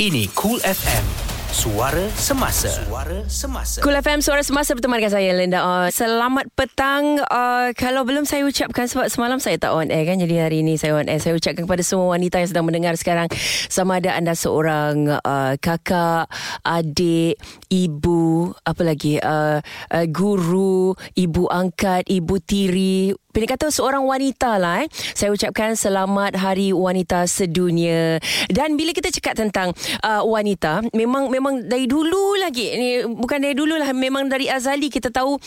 Ini Cool FM. Suara Semasa. Suara Semasa. Cool FM Suara Semasa bersama dengan saya Linda. Uh, selamat petang. Uh, kalau belum saya ucapkan sebab semalam saya tak on air kan. Jadi hari ini saya on air. Saya ucapkan kepada semua wanita yang sedang mendengar sekarang. Sama ada anda seorang uh, kakak, adik, ibu, apa lagi? Uh, uh, guru, ibu angkat, ibu tiri, Pilih kata seorang wanita lah eh. Saya ucapkan selamat Hari Wanita Sedunia. Dan bila kita cakap tentang uh, wanita, memang memang dari dulu lagi ni bukan dari dulu lah, memang dari azali kita tahu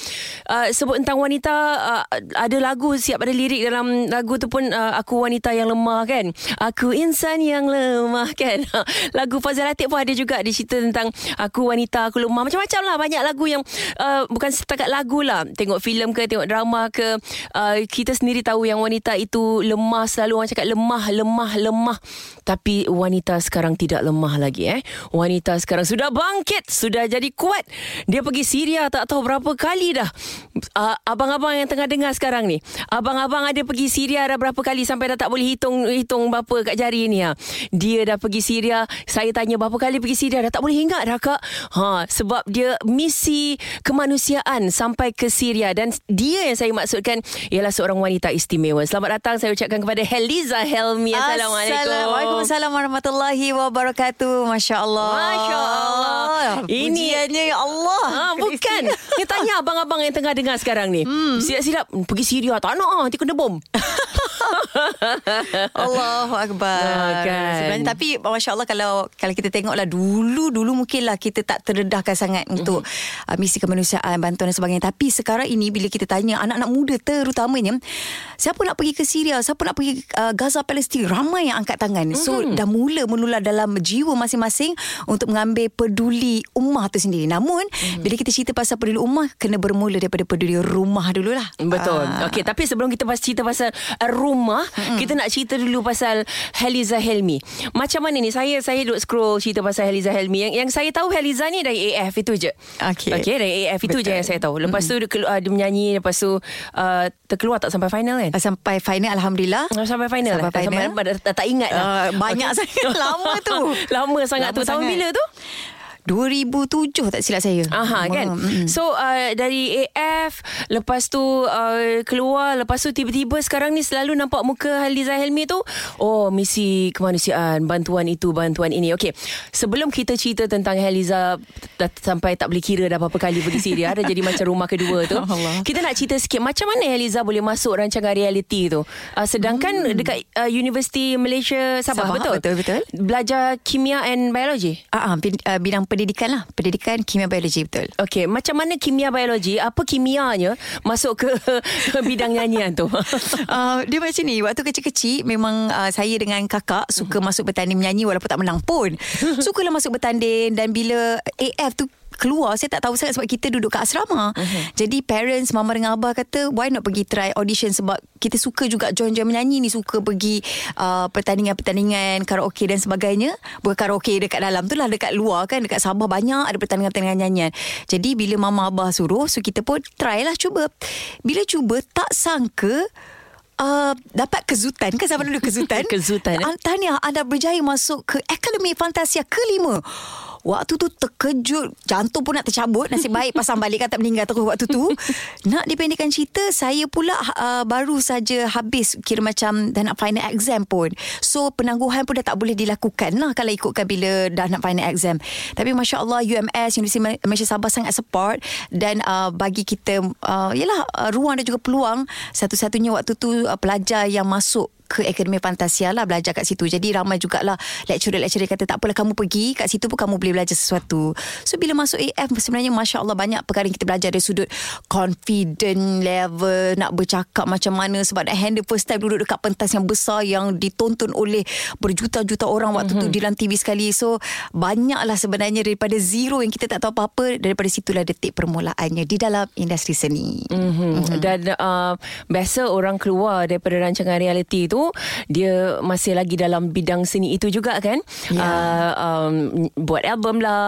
uh, sebut tentang wanita uh, ada lagu siap ada lirik dalam lagu tu pun uh, aku wanita yang lemah kan. Aku insan yang lemah kan. lagu Fazal Latif pun ada juga dia cerita tentang aku wanita aku lemah macam-macam lah banyak lagu yang uh, bukan setakat lagu lah. Tengok filem ke tengok drama ke uh, kita sendiri tahu yang wanita itu lemah selalu orang cakap lemah lemah lemah. Tapi wanita sekarang tidak lemah lagi eh. Wanita sekarang sudah bangkit sudah jadi kuat. Dia pergi Syria tak tahu berapa kali dah. Uh, abang-abang yang tengah dengar sekarang ni abang-abang ada pergi Syria dah berapa kali sampai dah tak boleh hitung hitung berapa kat jari ni ha. dia dah pergi Syria saya tanya berapa kali pergi Syria dah tak boleh ingat dah kak. Ha sebab dia misi kemanusiaan sampai ke Syria. Dan dia yang saya maksudkan ialah seorang wanita istimewa. Selamat datang saya ucapkan kepada Heliza Helmi. Assalamualaikum. Assalamualaikum warahmatullahi wabarakatuh. Masya-Allah. Masya-Allah. Ini Pujiannya ya Allah. Ha, bukan. Ni tanya abang-abang yang tengah dengar sekarang ni. Hmm. Silap-silap pergi Syria tak nak ah nanti kena bom. Allahu akbar. Ha, kan. Sebenarnya tapi masya-Allah kalau kalau kita tengoklah dulu dulu mungkinlah kita tak terdedahkan sangat mm-hmm. untuk uh, misi kemanusiaan, bantuan dan sebagainya. Tapi sekarang ini bila kita tanya anak-anak muda terutamanya siapa nak pergi ke Syria, siapa nak pergi uh, Gaza Palestin, ramai yang angkat tangan. Mm-hmm. So dah mula menular dalam jiwa masing-masing untuk mengambil peduli ummah tu sendiri. Namun mm-hmm. bila kita cerita pasal peduli ummah kena bermula daripada peduli rumah dululah. Betul. Uh. Okey, tapi sebelum kita cerita pasal uh, rumah, mm-hmm. kita nak cerita dulu pasal Heliza Helmi. Macam mana ni? Saya saya duk scroll cerita pasal Heliza Helmi. Yang yang saya tahu Heliza ni dari AF itu je. Okey. Okey, dari AF itu Betul. je yang saya tahu. Lepas mm-hmm. tu dia, keluar, dia menyanyi, lepas tu uh, terkeluar tak sampai final kan? Sampai final alhamdulillah. Sampai final. Sampai lah. final. Sampai, tak, tak ingat lah. Uh, banyak okay. sangat lama tu. lama sangat lama tu. Tahun bila tu? 2007 tak silap saya. Aha kan. Mm-hmm. So uh, dari AF lepas tu uh, keluar lepas tu tiba-tiba sekarang ni selalu nampak muka Haliza Helmi tu oh misi kemanusiaan bantuan itu bantuan ini. Okey. Sebelum kita cerita tentang Haliza sampai tak boleh kira dah berapa kali pergi Syria dah jadi macam rumah kedua tu. Allah. Kita nak cerita sikit macam mana Haliza boleh masuk rancangan reality tu. Uh, sedangkan hmm. dekat uh, Universiti Malaysia Sabah, Sabah betul? Betul betul. Belajar kimia and biology. Ah uh, uh, bidang pendidikan lah. Pendidikan kimia biologi betul. Okey macam mana kimia biologi? Apa kimianya masuk ke bidang nyanyian tu? Uh, dia macam ni. Waktu kecil-kecil memang uh, saya dengan kakak suka uh-huh. masuk bertanding menyanyi walaupun tak menang pun. Sukalah masuk bertanding dan bila AF tu keluar saya tak tahu sangat sebab kita duduk kat asrama. Uh-huh. Jadi parents mama dengan abah kata why not pergi try audition sebab kita suka juga join-join menyanyi ni suka pergi uh, pertandingan-pertandingan karaoke dan sebagainya. Bukan karaoke dekat dalam tu lah dekat luar kan dekat Sabah banyak ada pertandingan-pertandingan nyanyian. Jadi bila mama abah suruh so kita pun try lah cuba. Bila cuba tak sangka Uh, dapat kezutan kan sama dulu kezutan kezutan eh? Tahniah anda berjaya masuk ke Akademi Fantasia kelima Waktu tu terkejut Jantung pun nak tercabut Nasib baik pasang balik kan tak meninggal terus waktu tu. Nak dipendekkan cerita Saya pula uh, baru saja habis Kira macam dah nak final exam pun. So penangguhan pun dah tak boleh dilakukan lah Kalau ikutkan bila dah nak final exam. Tapi Masya Allah UMS Universiti Malaysia Sabah sangat support Dan uh, bagi kita uh, Yelah uh, ruang dan juga peluang. Satu-satunya waktu tu uh, Pelajar yang masuk ke Akademi Fantasia lah belajar kat situ. Jadi ramai jugalah lecturer-lecturer kata tak apalah kamu pergi kat situ pun kamu boleh belajar sesuatu. So bila masuk AF sebenarnya Masya Allah banyak perkara yang kita belajar dari sudut confident level nak bercakap macam mana sebab nak handle first time duduk dekat pentas yang besar yang ditonton oleh berjuta-juta orang waktu mm-hmm. tu di dalam TV sekali. So banyaklah sebenarnya daripada zero yang kita tak tahu apa-apa daripada situlah detik permulaannya di dalam industri seni. Mm-hmm. Mm-hmm. Dan uh, biasa orang keluar daripada rancangan reality tu dia masih lagi dalam bidang seni itu juga kan. Ya. Uh, um, buat album lah,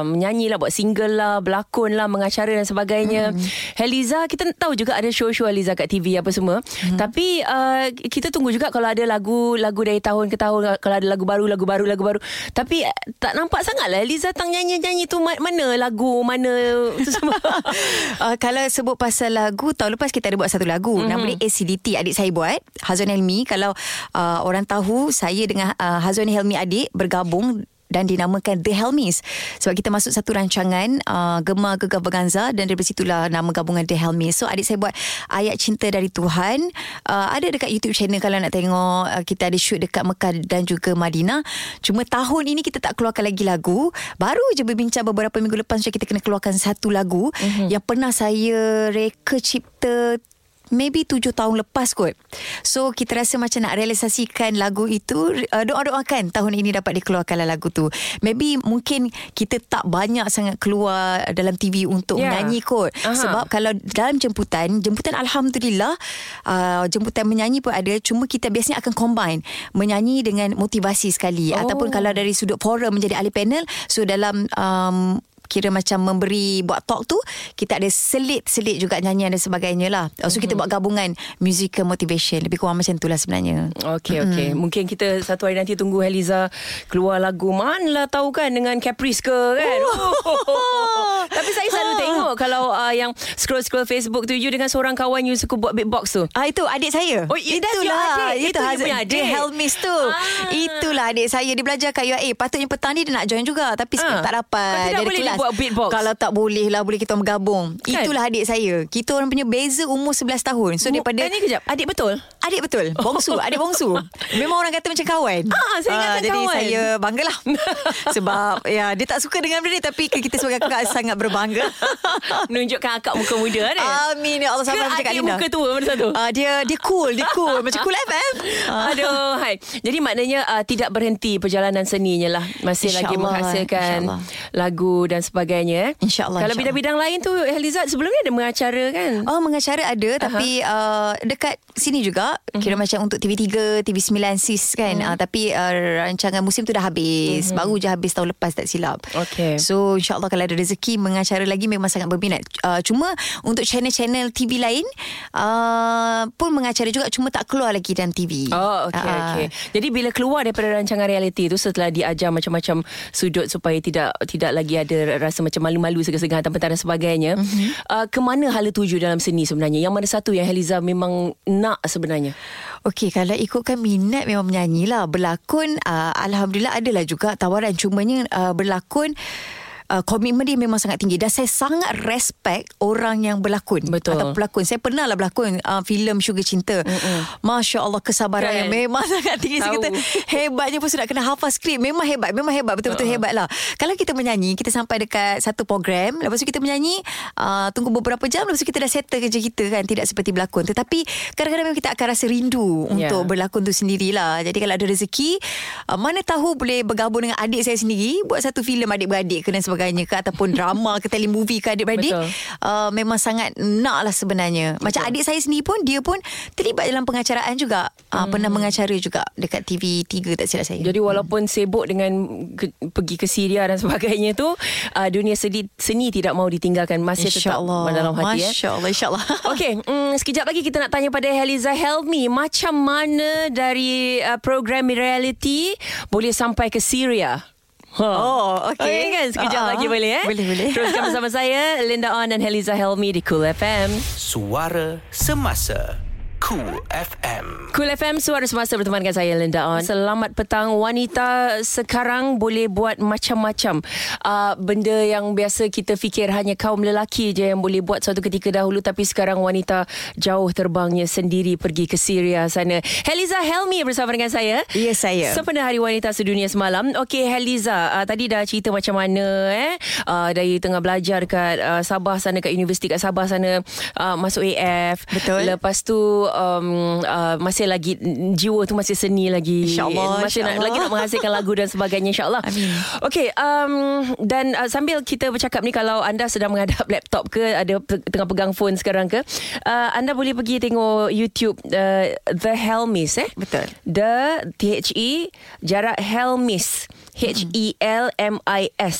um, menyanyi lah, buat single lah, berlakon lah, mengacara dan sebagainya. Hmm. Heliza kita tahu juga ada show-show Heliza kat TV apa semua. Hmm. Tapi uh, kita tunggu juga kalau ada lagu lagu dari tahun ke tahun kalau ada lagu baru lagu baru lagu baru. Tapi uh, tak nampak sangat lah Heliza tang nyanyi-nyanyi tu ma- mana lagu mana tu semua. uh, kalau sebut pasal lagu tahun lepas kita ada buat satu lagu mm-hmm. nama dia ACDT adik saya buat Hazwan Helmi kalau uh, orang tahu saya dengan uh, Hazwan Helmi adik bergabung dan dinamakan The Helmis. Sebab kita masuk satu rancangan uh, Gemar Gegar Berganza dan dari situlah nama gabungan The Helmis. So adik saya buat ayat cinta dari Tuhan. Uh, ada dekat YouTube channel kalau nak tengok uh, kita ada shoot dekat Mekah dan juga Madinah. Cuma tahun ini kita tak keluarkan lagi lagu. Baru je berbincang beberapa minggu lepas kita kena keluarkan satu lagu mm-hmm. yang pernah saya reka cipta maybe tujuh tahun lepas kot. So kita rasa macam nak realisasikan lagu itu uh, doa-doakan tahun ini dapat dikeluarkanlah lagu tu. Maybe mungkin kita tak banyak sangat keluar dalam TV untuk Yeah. menyanyi kot. Aha. Sebab kalau dalam jemputan, jemputan alhamdulillah uh, jemputan menyanyi pun ada cuma kita biasanya akan combine menyanyi dengan motivasi sekali Oh. ataupun kalau dari sudut forum menjadi ahli panel so dalam um, kira macam memberi buat talk tu kita ada selit-selit juga nyanyian dan sebagainya lah. So kita buat gabungan musical motivation lebih kurang macam tu lah sebenarnya. Okey okey. Mungkin kita satu hari nanti tunggu Heliza keluar lagu mana tahu kan dengan Caprice ke kan. Oh. Tapi saya selalu tengok kalau uh, yang scroll-scroll Facebook tu you dengan seorang kawan you suka buat beatbox tu. Ah itu adik saya. Oh, i- that's your adik. Itu Hazard. punya adik. Dia Helmis tu. Ah. Itulah adik saya dia belajar kat UAE. Patutnya petang ni dia nak join juga tapi Ah. tak dapat. Tidak Dia ada boleh kelas. Buat beatbox? Kalau tak boleh lah boleh kita bergabung. Kan? Itulah adik saya. Kita orang punya beza umur 11 tahun. So daripada Eh, ni kejap. Adik betul? Adik betul Bongsu Adik bongsu Memang orang kata macam kawan Ah, saya ingatkan Jadi kawan. saya banggalah Sebab ya Dia tak suka dengan benda ni Tapi kita sebagai kakak Sangat berbangga Menunjukkan akak muka muda kan? Amin Ya Allah Ke Sampai macam Kak adik Linda muka tua mana satu? Ah, Dia dia cool Dia cool Macam cool FM Ah. Aduh, hai. Jadi maknanya uh, tidak berhenti perjalanan seninya lah. Masih lagi InsyaAllah, menghasilkan lagu dan sebagainya. Eh. InsyaAllah, Kalau insyaAllah. bidang-bidang lain tu, Heliza sebelumnya ada mengacara kan? Oh mengacara ada Tapi uh, Dekat sini juga Mhm. Kira macam untuk TV3 TV9 SIS kan uh, Tapi uh, Rancangan musim tu dah habis Baru je habis tahun lepas tak silap Mhm. Okey. So insyaAllah Kalau ada rezeki Mengacara lagi Memang sangat berminat uh, Cuma Untuk channel-channel TV lain uh, Pun mengacara juga Cuma tak keluar lagi dalam TV Oh, okey, Ah. okey. Jadi bila keluar daripada rancangan realiti tu setelah diajar macam-macam sudut supaya tidak tidak lagi ada rasa macam malu-malu segan-segan dan sebagainya, Mhm. mm-hmm. uh, ke mana hala tuju dalam seni sebenarnya? Yang mana satu yang Heliza memang nak sebenarnya? Okey, kalau ikutkan minat memang menyanyi lah. Berlakon, uh, Alhamdulillah adalah juga tawaran. Cumanya uh, berlakon, uh, komitmen dia memang sangat tinggi. Dan saya sangat respect orang yang berlakon. Betul. Atau pelakon. Saya pernah lah berlakon uh, filem Sugar Cinta. Mm-mm. Masya Allah, kesabaran Kan? yang memang sangat tinggi. Saya Tahu. kata, hebatnya pun sudah kena hafal skrip. Memang hebat, memang hebat. Betul-betul uh-uh. hebat lah. Kalau kita menyanyi, kita sampai dekat satu program. Lepas tu kita menyanyi, uh, tunggu beberapa jam. Lepas tu kita dah settle kerja kita kan. Tidak seperti berlakon. Tetapi kadang-kadang memang kita akan rasa rindu Ya. untuk berlakon tu sendirilah. Jadi kalau ada rezeki, uh, mana tahu boleh bergabung dengan adik saya sendiri, buat satu filem adik-beradik ke dan sebagainya ke ataupun drama ke telemovie ke adik-beradik. Betul. Uh, memang sangat nak lah sebenarnya. Macam adik saya sendiri pun, dia pun terlibat dalam pengacaraan juga. Uh, Hmm. Pernah mengacara juga dekat TV3 tak silap saya. Jadi walaupun sibuk dengan ke, pergi ke Syria dan sebagainya tu, uh, dunia seni, seni tidak mau ditinggalkan masih tetap InsyaAllah. dalam hati eh. Masya Allah, insyaAllah. Okey, mm, sekejap lagi kita nak tanya pada Heliza Helmi macam mana dari uh, program reality boleh sampai ke Syria? Ha. Oh, okey. Okey kan sekejap ah. lagi boleh eh? Boleh, boleh. Teruskan bersama saya Linda On dan Heliza Helmi di Cool FM. Suara Semasa Cool FM Cool FM Suara Semasa bersama dengan saya Linda On. Selamat petang wanita sekarang boleh buat macam-macam uh, benda yang biasa kita fikir hanya kaum lelaki je yang boleh buat suatu ketika dahulu tapi sekarang wanita jauh terbangnya sendiri pergi ke Syria sana. Heliza Helmi bersama dengan saya. Ya, saya. Sempena Hari Wanita Sedunia semalam. Okey Heliza, uh, tadi dah cerita macam mana eh uh, dari tengah belajar kat uh, Sabah sana kat universiti kat Sabah sana uh, masuk AF. Betul. Lepas tu um, uh, masih lagi jiwa tu masih seni lagi. InsyaAllah, Masih nak, insyaAllah. lagi nak menghasilkan lagu dan sebagainya insyaAllah. Amin. Okey, um, dan uh, sambil kita bercakap ni kalau anda sedang menghadap laptop ke ada pe- tengah pegang phone sekarang ke, uh, anda boleh pergi tengok YouTube uh, The Helmis eh. Betul. The T H E jarak Helmis. H E L M I S.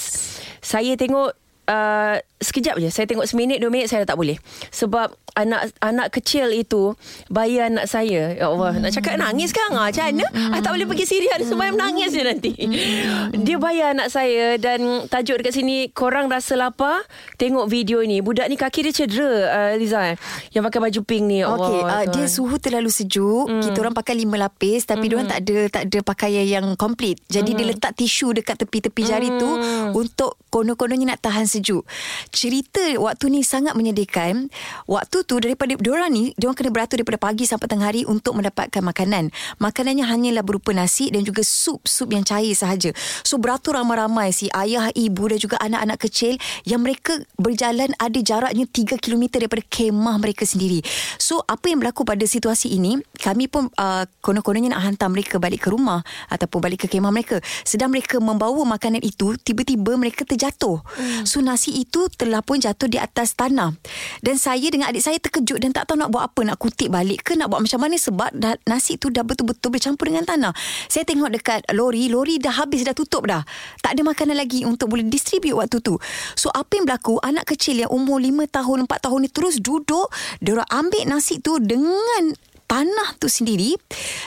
Saya tengok Uh, sekejap je Saya tengok seminit Dua minit Saya dah tak boleh Sebab Anak anak kecil itu Bayar anak saya Ya Allah Nak cakap nangis kan ah, Macam mana ah, Tak boleh pergi Syria Dia sembahyang menangis je nanti Dia bayar anak saya Dan tajuk dekat sini Korang rasa lapar Tengok video ni Budak ni kaki dia cedera uh, Liza eh, Yang pakai baju pink ni Okey, Allah, uh, dia Tuhan. suhu terlalu sejuk. Hmm. Kita orang pakai lima lapis tapi mm. dia orang tak ada tak ada pakaian yang komplit. Jadi dia letak tisu dekat tepi-tepi jari tu Hmm. untuk kono-kononnya nak tahan sejuk. Cerita waktu ni sangat menyedihkan. Waktu tu daripada dia orang ni, dia orang kena beratur daripada pagi sampai tengah hari untuk mendapatkan makanan. Makanannya hanyalah berupa nasi dan juga sup-sup yang cair sahaja. So beratur ramai-ramai si ayah, ibu dan juga anak-anak kecil yang mereka berjalan ada jaraknya 3 km daripada kemah mereka sendiri. So apa yang berlaku pada situasi ini, kami pun uh, konon-kononnya nak hantar mereka balik ke rumah ataupun balik ke kemah mereka. Sedang mereka membawa makanan itu, tiba-tiba mereka terjatuh. Hmm. So nasi itu telah pun jatuh di atas tanah. Dan saya dengan adik saya terkejut dan tak tahu nak buat apa, nak kutip balik ke nak buat macam mana sebab dah, nasi itu dah betul-betul bercampur dengan tanah. Saya tengok dekat lori, lori dah habis dah tutup dah. Tak ada makanan lagi untuk boleh distribute waktu tu. So apa yang berlaku, anak kecil yang umur 5 tahun, 4 tahun ni terus duduk, dia ambil nasi tu dengan tanah tu sendiri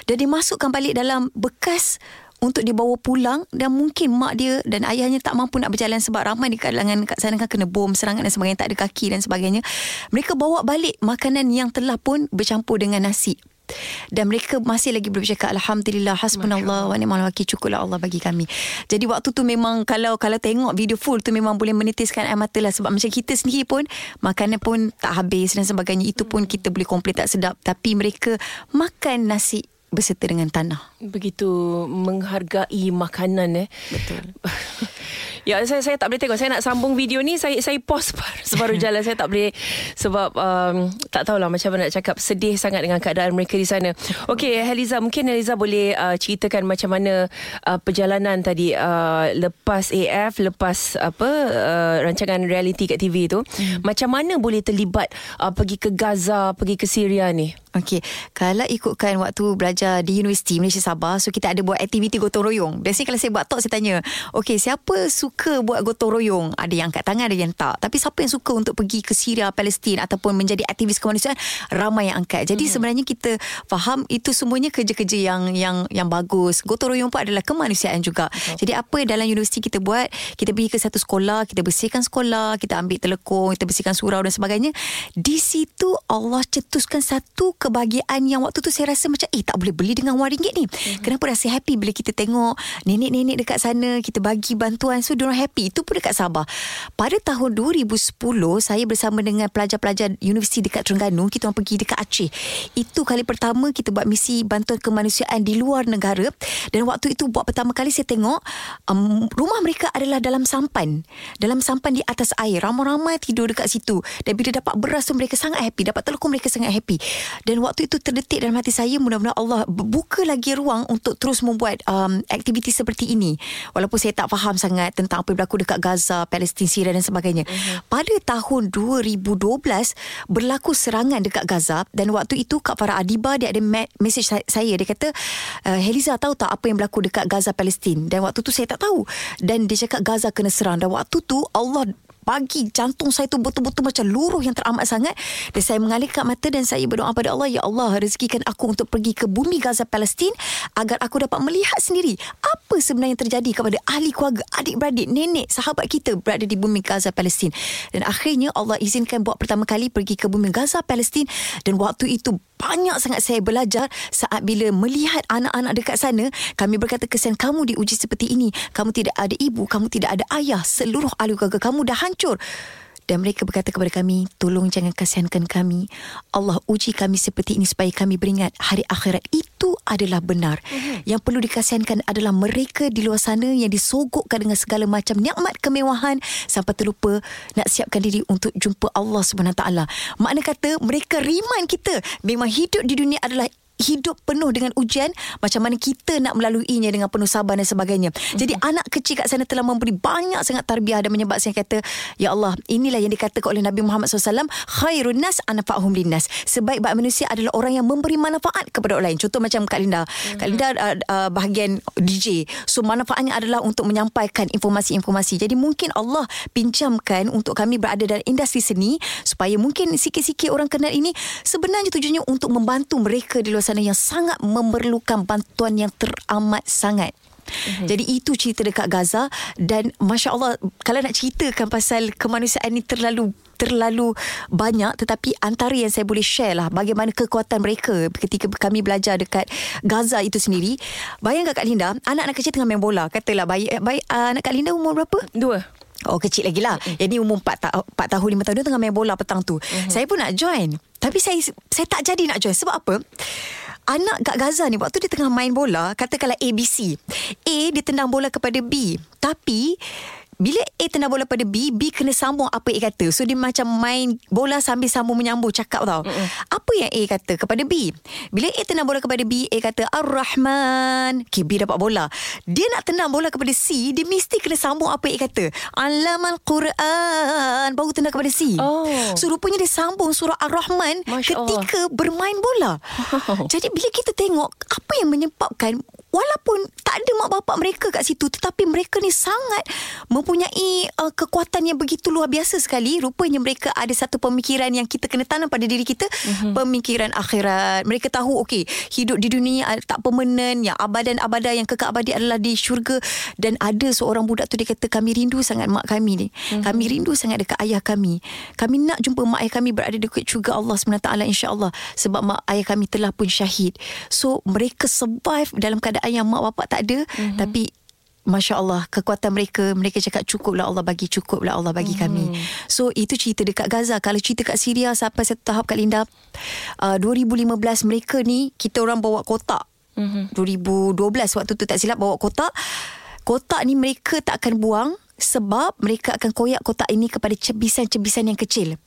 dan dimasukkan balik dalam bekas untuk dibawa pulang dan mungkin mak dia dan ayahnya tak mampu nak berjalan sebab ramai di kalangan kat sana kan kena bom serangan dan sebagainya tak ada kaki dan sebagainya. Mereka bawa balik makanan yang telah pun bercampur dengan nasi. Dan mereka masih lagi bercakap alhamdulillah hasbunallah wa ni'mal wakil. Cukuplah Allah bagi kami. Jadi waktu tu memang kalau kalau tengok video full tu memang boleh menitiskan air mata lah sebab macam kita sendiri pun makanan pun tak habis dan sebagainya. Itu pun kita boleh komplain tak sedap. Tapi mereka makan nasi berserta dengan tanah. Begitu menghargai makanan eh. Betul. ya saya saya tak boleh tengok. Saya nak sambung video ni saya saya pause separuh, separuh jalan saya tak boleh sebab um, tak tahulah macam mana nak cakap sedih sangat dengan keadaan mereka di sana. Okey Heliza mungkin Heliza boleh uh, ceritakan macam mana uh, perjalanan tadi uh, lepas AF lepas apa uh, rancangan reality kat TV tu. Hmm. Macam mana boleh terlibat uh, pergi ke Gaza, pergi ke Syria ni? Okey, kalau ikutkan waktu belajar di Universiti Malaysia Sabah, so kita ada buat aktiviti gotong royong. Biasanya kalau saya buat talk, saya tanya, okey, siapa suka buat gotong royong? Ada yang angkat tangan, ada yang tak. Tapi siapa yang suka untuk pergi ke Syria, Palestin ataupun menjadi aktivis kemanusiaan? Ramai yang angkat. Jadi mm-hmm. sebenarnya kita faham itu semuanya kerja-kerja yang yang yang bagus. Gotong royong pun adalah kemanusiaan juga. Okay. Jadi apa dalam universiti kita buat, kita pergi ke satu sekolah, kita bersihkan sekolah, kita ambil telekong, kita bersihkan surau dan sebagainya. Di situ Allah cetuskan satu kebahagiaan yang waktu tu saya rasa macam eh tak boleh beli dengan wang ringgit ni. Mm-hmm. Kenapa rasa happy bila kita tengok nenek-nenek dekat sana kita bagi bantuan so diorang happy. Itu pun dekat Sabah. Pada tahun 2010 saya bersama dengan pelajar-pelajar universiti dekat Terengganu kita orang pergi dekat Aceh. Itu kali pertama kita buat misi bantuan kemanusiaan di luar negara dan waktu itu buat pertama kali saya tengok um, rumah mereka adalah dalam sampan. Dalam sampan di atas air. Ramai-ramai tidur dekat situ. Dan bila dapat beras tu mereka sangat happy. Dapat telekong mereka sangat happy. Dan waktu itu terdetik dalam hati saya mudah-mudahan Allah buka lagi ruang untuk terus membuat um, aktiviti seperti ini. Walaupun saya tak faham sangat tentang apa yang berlaku dekat Gaza, Palestin, Syria dan sebagainya. Uh-huh. Pada tahun 2012 berlaku serangan dekat Gaza dan waktu itu Kak Farah Adiba dia ada message saya dia kata uh, Heliza tahu tak apa yang berlaku dekat Gaza Palestin dan waktu tu saya tak tahu dan dia cakap Gaza kena serang dan waktu tu Allah bagi jantung saya tu betul-betul macam luruh yang teramat sangat. Dan saya mengalihkan mata dan saya berdoa pada Allah ya Allah rezekikan aku untuk pergi ke bumi Gaza Palestin agar aku dapat melihat sendiri apa sebenarnya terjadi kepada ahli keluarga adik-beradik nenek sahabat kita berada di bumi Gaza Palestin. Dan akhirnya Allah izinkan buat pertama kali pergi ke bumi Gaza Palestin. Dan waktu itu banyak sangat saya belajar saat bila melihat anak-anak dekat sana kami berkata kesan kamu diuji seperti ini. Kamu tidak ada ibu kamu tidak ada ayah. Seluruh ahli keluarga kamu dah hancur dan mereka berkata kepada kami tolong jangan kasihankan kami. Allah uji kami seperti ini supaya kami beringat hari akhirat itu adalah benar. Mm-hmm. yang perlu dikasihankan adalah mereka di luar sana yang disogokkan dengan segala macam nikmat kemewahan sampai terlupa nak siapkan diri untuk jumpa Allah taala. Makna kata mereka riman kita memang hidup di dunia adalah hidup penuh dengan ujian macam mana kita nak melaluinya dengan penuh sabar dan sebagainya. Mm-hmm. Jadi anak kecil kat sana telah memberi banyak sangat tarbiyah dan menyebabkan saya kata ya Allah inilah yang dikatakan oleh Nabi Muhammad SAW khairun nas anfa'hum linnas. Sebaik-baik manusia adalah orang yang memberi manfaat kepada orang lain. Contoh macam Kak Linda. Mm-hmm. Kak Linda uh, uh, bahagian DJ. So manfaatnya adalah untuk menyampaikan informasi-informasi. Jadi mungkin Allah pinjamkan untuk kami berada dalam industri seni supaya mungkin sikit-sikit orang kenal ini sebenarnya tujuannya untuk membantu mereka di luar sana yang sangat memerlukan bantuan yang teramat sangat. Mm-hmm. Jadi itu cerita dekat Gaza dan masya-Allah kalau nak ceritakan pasal kemanusiaan ini terlalu terlalu banyak tetapi antara yang saya boleh share lah bagaimana kekuatan mereka ketika kami belajar dekat Gaza itu sendiri. Bayangkan Kak Linda, anak-anak kecil tengah main bola. Katalah bayi, bayi uh, anak Kak Linda umur berapa? Dua. Oh kecil lagi lah. Mm. Jadi umur 4, ta- 4 tahun 5 tahun Dia tengah main bola petang tu. Mm-hmm. Saya pun nak join. Tapi saya Saya tak jadi nak join. Sebab apa? Anak kat Gaza ni waktu dia tengah main bola katakanlah ABC A dia tendang bola kepada B. Tapi bila A tendang bola pada B B kena sambung apa A kata. So dia macam main bola sambil sambung menyambung cakap tau. Mm-mm. Apa yang A kata kepada B? Bila A tendang bola kepada B A kata Ar-Rahman. Okay, B dapat bola. Dia nak tendang bola kepada C Dia mesti kena sambung apa A kata. Alamal Quran. Baru tendang kepada C. Oh. So rupanya dia sambung surah Ar-Rahman Masya Ketika Allah. bermain bola. Wow. Jadi bila kita tengok Apa yang menyebabkan Walaupun tak ada mak bapak mereka kat situ Tetapi mereka ni sangat Mempunyai uh, kekuatan yang begitu luar biasa sekali. Rupanya mereka ada satu pemikiran Yang kita kena tanam pada diri kita mm-hmm. Pemikiran akhirat. Mereka tahu okay Hidup di dunia tak permanen Yang abadan-abadan Yang kekal abadi adalah di syurga. Dan ada seorang budak tu Dia kata kami rindu sangat mak kami ni. Mm-hmm. Kami rindu sangat dekat ayah kami. Kami nak jumpa mak ayah kami Berada dekat syurga Allah SWT insyaAllah Sebab mak ayah kami telah pun syahid. So mereka survive dalam keadaan yang mak bapak tak ada mm-hmm. tapi Masya Allah Kekuatan mereka Mereka cakap cukup lah Allah bagi Cukup lah Allah bagi mm. kami So itu cerita dekat Gaza Kalau cerita kat Syria Sampai satu tahap Kak Linda uh, 2015 mereka ni Kita orang bawa kotak mm-hmm. 2012 waktu tu tak silap Bawa kotak Kotak ni mereka tak akan buang Sebab mereka akan koyak kotak ini Kepada cebisan-cebisan yang kecil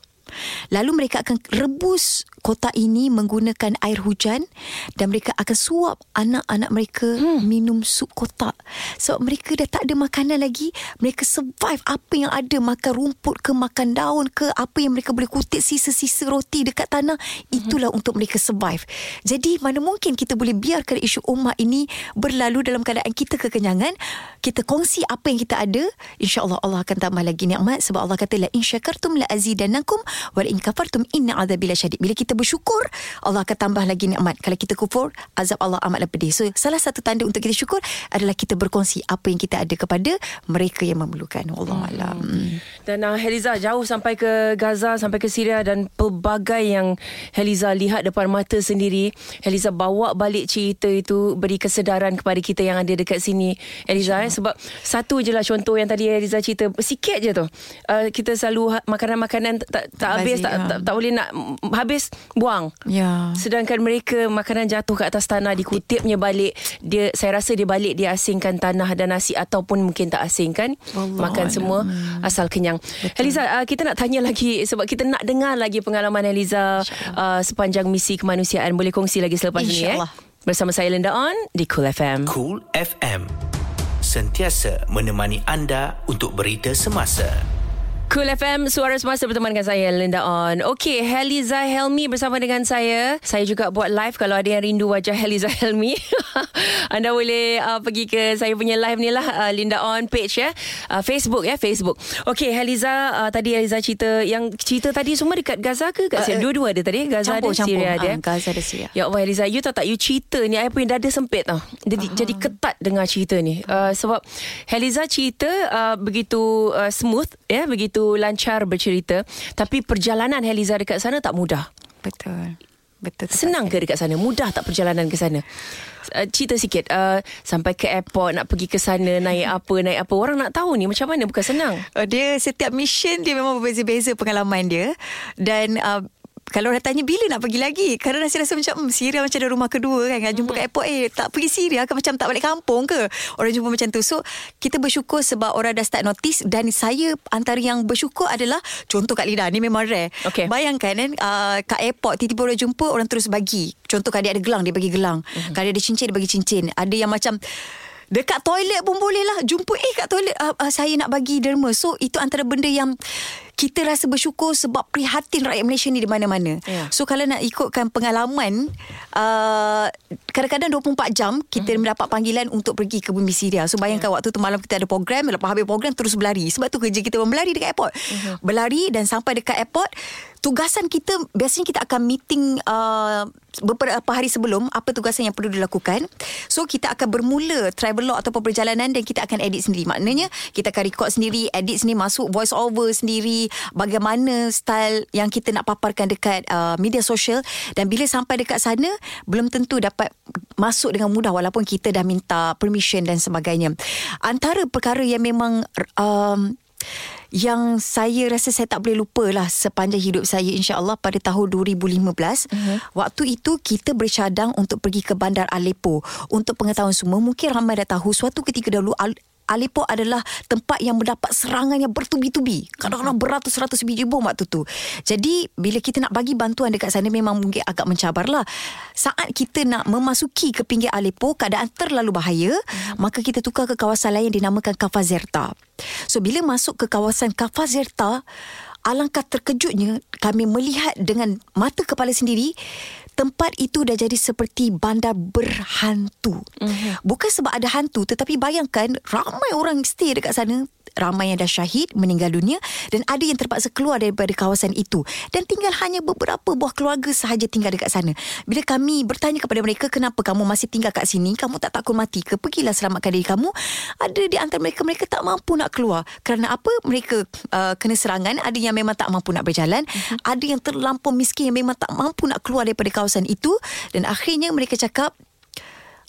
Lalu mereka akan rebus kotak ini menggunakan air hujan dan mereka akan suap anak-anak mereka hmm. minum sup kotak. Sebab mereka dah tak ada makanan lagi, mereka survive apa yang ada, makan rumput ke makan daun ke apa yang mereka boleh kutip sisa-sisa roti dekat tanah, itulah hmm. untuk mereka survive. Jadi mana mungkin kita boleh biarkan isu umat ini berlalu dalam keadaan kita kekenyangan, kita kongsi apa yang kita ada, insya-Allah Allah akan tambah lagi nikmat sebab Allah kata la in syakartum la azidannakum Wal in kafartum inna azabi lasyadid. Bila kita bersyukur, Allah akan tambah lagi nikmat. Kalau kita kufur, azab Allah amatlah pedih. So, salah satu tanda untuk kita syukur adalah kita berkongsi apa yang kita ada kepada mereka yang memerlukan. Allah hmm. alam. Dan uh, Heliza jauh sampai ke Gaza, sampai ke Syria dan pelbagai yang Heliza lihat depan mata sendiri. Heliza bawa balik cerita itu, beri kesedaran kepada kita yang ada dekat sini. Heliza, eh, sebab satu je lah contoh yang tadi Heliza cerita. Sikit je tu. Uh, kita selalu ha- makanan-makanan tak, tak habis tak, tak, tak boleh nak habis buang. Ya. Sedangkan mereka makanan jatuh ke atas tanah dikutipnya balik dia saya rasa dia balik dia asingkan tanah dan nasi ataupun mungkin tak asingkan Allah makan Allah. semua asal kenyang. Betul. Eliza uh, kita nak tanya lagi sebab kita nak dengar lagi pengalaman Eliza uh, sepanjang misi kemanusiaan. Boleh kongsi lagi selepas ini eh. Bersama saya Linda On di Cool FM. Cool FM. Sentiasa menemani anda untuk berita semasa. Cool FM, suara semasa berteman dengan saya, Linda On. Okey, Heliza Helmi bersama dengan saya. Saya juga buat live kalau ada yang rindu wajah Heliza Helmi. anda boleh uh, pergi ke saya punya live ni lah, uh, Linda On page ya. Uh, Facebook ya, Facebook. Okey, Heliza, uh, tadi Heliza cerita, yang cerita tadi semua dekat Gaza ke? Kat uh, Dua-dua ada tadi, Gaza campur, ada, campur. Syria ada. Uh, Gaza ada, Syria. Ya Allah, Heliza, you tahu tak, you cerita ni, I punya dada sempit tau. Jadi, uh-huh. jadi ketat dengar cerita ni. Uh, sebab Heliza cerita uh, begitu uh, smooth, ya, begitu begitu lancar bercerita tapi perjalanan Heliza dekat sana tak mudah. Betul. Betul. Senang ke dekat sana? Mudah tak perjalanan ke sana? Uh, cerita sikit uh, Sampai ke airport Nak pergi ke sana Naik apa Naik apa Orang nak tahu ni Macam mana Bukan senang Uh, dia setiap mission dia memang berbeza-beza pengalaman dia dan uh, kalau orang tanya bila nak pergi lagi? Kadang rasa rasa macam hmm, Syria macam ada rumah kedua kan Jumpa kat airport Eh tak pergi Syria ke? Macam tak balik kampung ke? Orang jumpa macam tu. So kita bersyukur Sebab orang dah start notice Dan saya Antara yang bersyukur adalah Contoh Kak Lida Ni memang rare. Okey. Bayangkan kan uh, Kat airport Tiba-tiba orang jumpa Orang terus bagi. Contoh dia ada gelang Dia bagi gelang. Mhm. Kalau dia ada cincin Dia bagi cincin. Ada yang macam Dekat toilet pun boleh lah Jumpa eh kat toilet uh, uh, Saya nak bagi derma. So itu antara benda yang Kita rasa bersyukur Sebab prihatin rakyat Malaysia ni Di mana-mana. Ya. So kalau nak ikutkan pengalaman uh, Kadang-kadang 24 jam Kita Mhm. mendapat panggilan Untuk pergi ke bumi Syria. So bayangkan waktu tu malam kita ada program Lepas habis program Terus berlari. Sebab tu kerja kita berlari dekat airport. Mhm. Berlari dan sampai dekat airport Tugasan kita Biasanya kita akan meeting uh, Beberapa hari sebelum Apa tugasan yang perlu dilakukan. So kita akan bermula Travelog ataupun perjalanan Dan kita akan edit sendiri. Maknanya Kita akan record sendiri Edit sendiri Masuk voice over sendiri Bagaimana style Yang kita nak paparkan dekat uh, Media sosial. Dan bila sampai dekat sana Belum tentu dapat Masuk dengan mudah Walaupun kita dah minta Permission dan sebagainya. Antara perkara yang memang um, yang saya rasa saya tak boleh lupa lah sepanjang hidup saya insyaAllah pada tahun 2015 uh-huh. waktu itu kita bercadang untuk pergi ke bandar Aleppo. Untuk pengetahuan semua mungkin ramai dah tahu suatu ketika dahulu Aleppo adalah tempat yang mendapat serangan yang bertubi-tubi. Kadang-kadang beratus-ratus biji bom waktu tu. Jadi bila kita nak bagi bantuan dekat sana memang mungkin agak mencabar lah. Saat kita nak memasuki ke pinggir Aleppo keadaan terlalu bahaya, hmm. maka kita tukar ke kawasan lain yang dinamakan Kafazerta. So bila masuk ke kawasan Kafazerta, alangkah terkejutnya kami melihat dengan mata kepala sendiri tempat itu dah jadi seperti bandar berhantu. Mm-hmm. Bukan sebab ada hantu tetapi bayangkan ramai orang stay dekat sana ramai yang dah syahid meninggal dunia dan ada yang terpaksa keluar daripada kawasan itu dan tinggal hanya beberapa buah keluarga sahaja tinggal dekat sana. Bila kami bertanya kepada mereka kenapa kamu masih tinggal kat sini, kamu tak takut mati ke? Pergilah selamatkan diri kamu. Ada di antara mereka mereka tak mampu nak keluar. Kerana apa? Mereka uh, kena serangan, ada yang memang tak mampu nak berjalan, uh-huh. ada yang terlampau miskin yang memang tak mampu nak keluar daripada kawasan itu dan akhirnya mereka cakap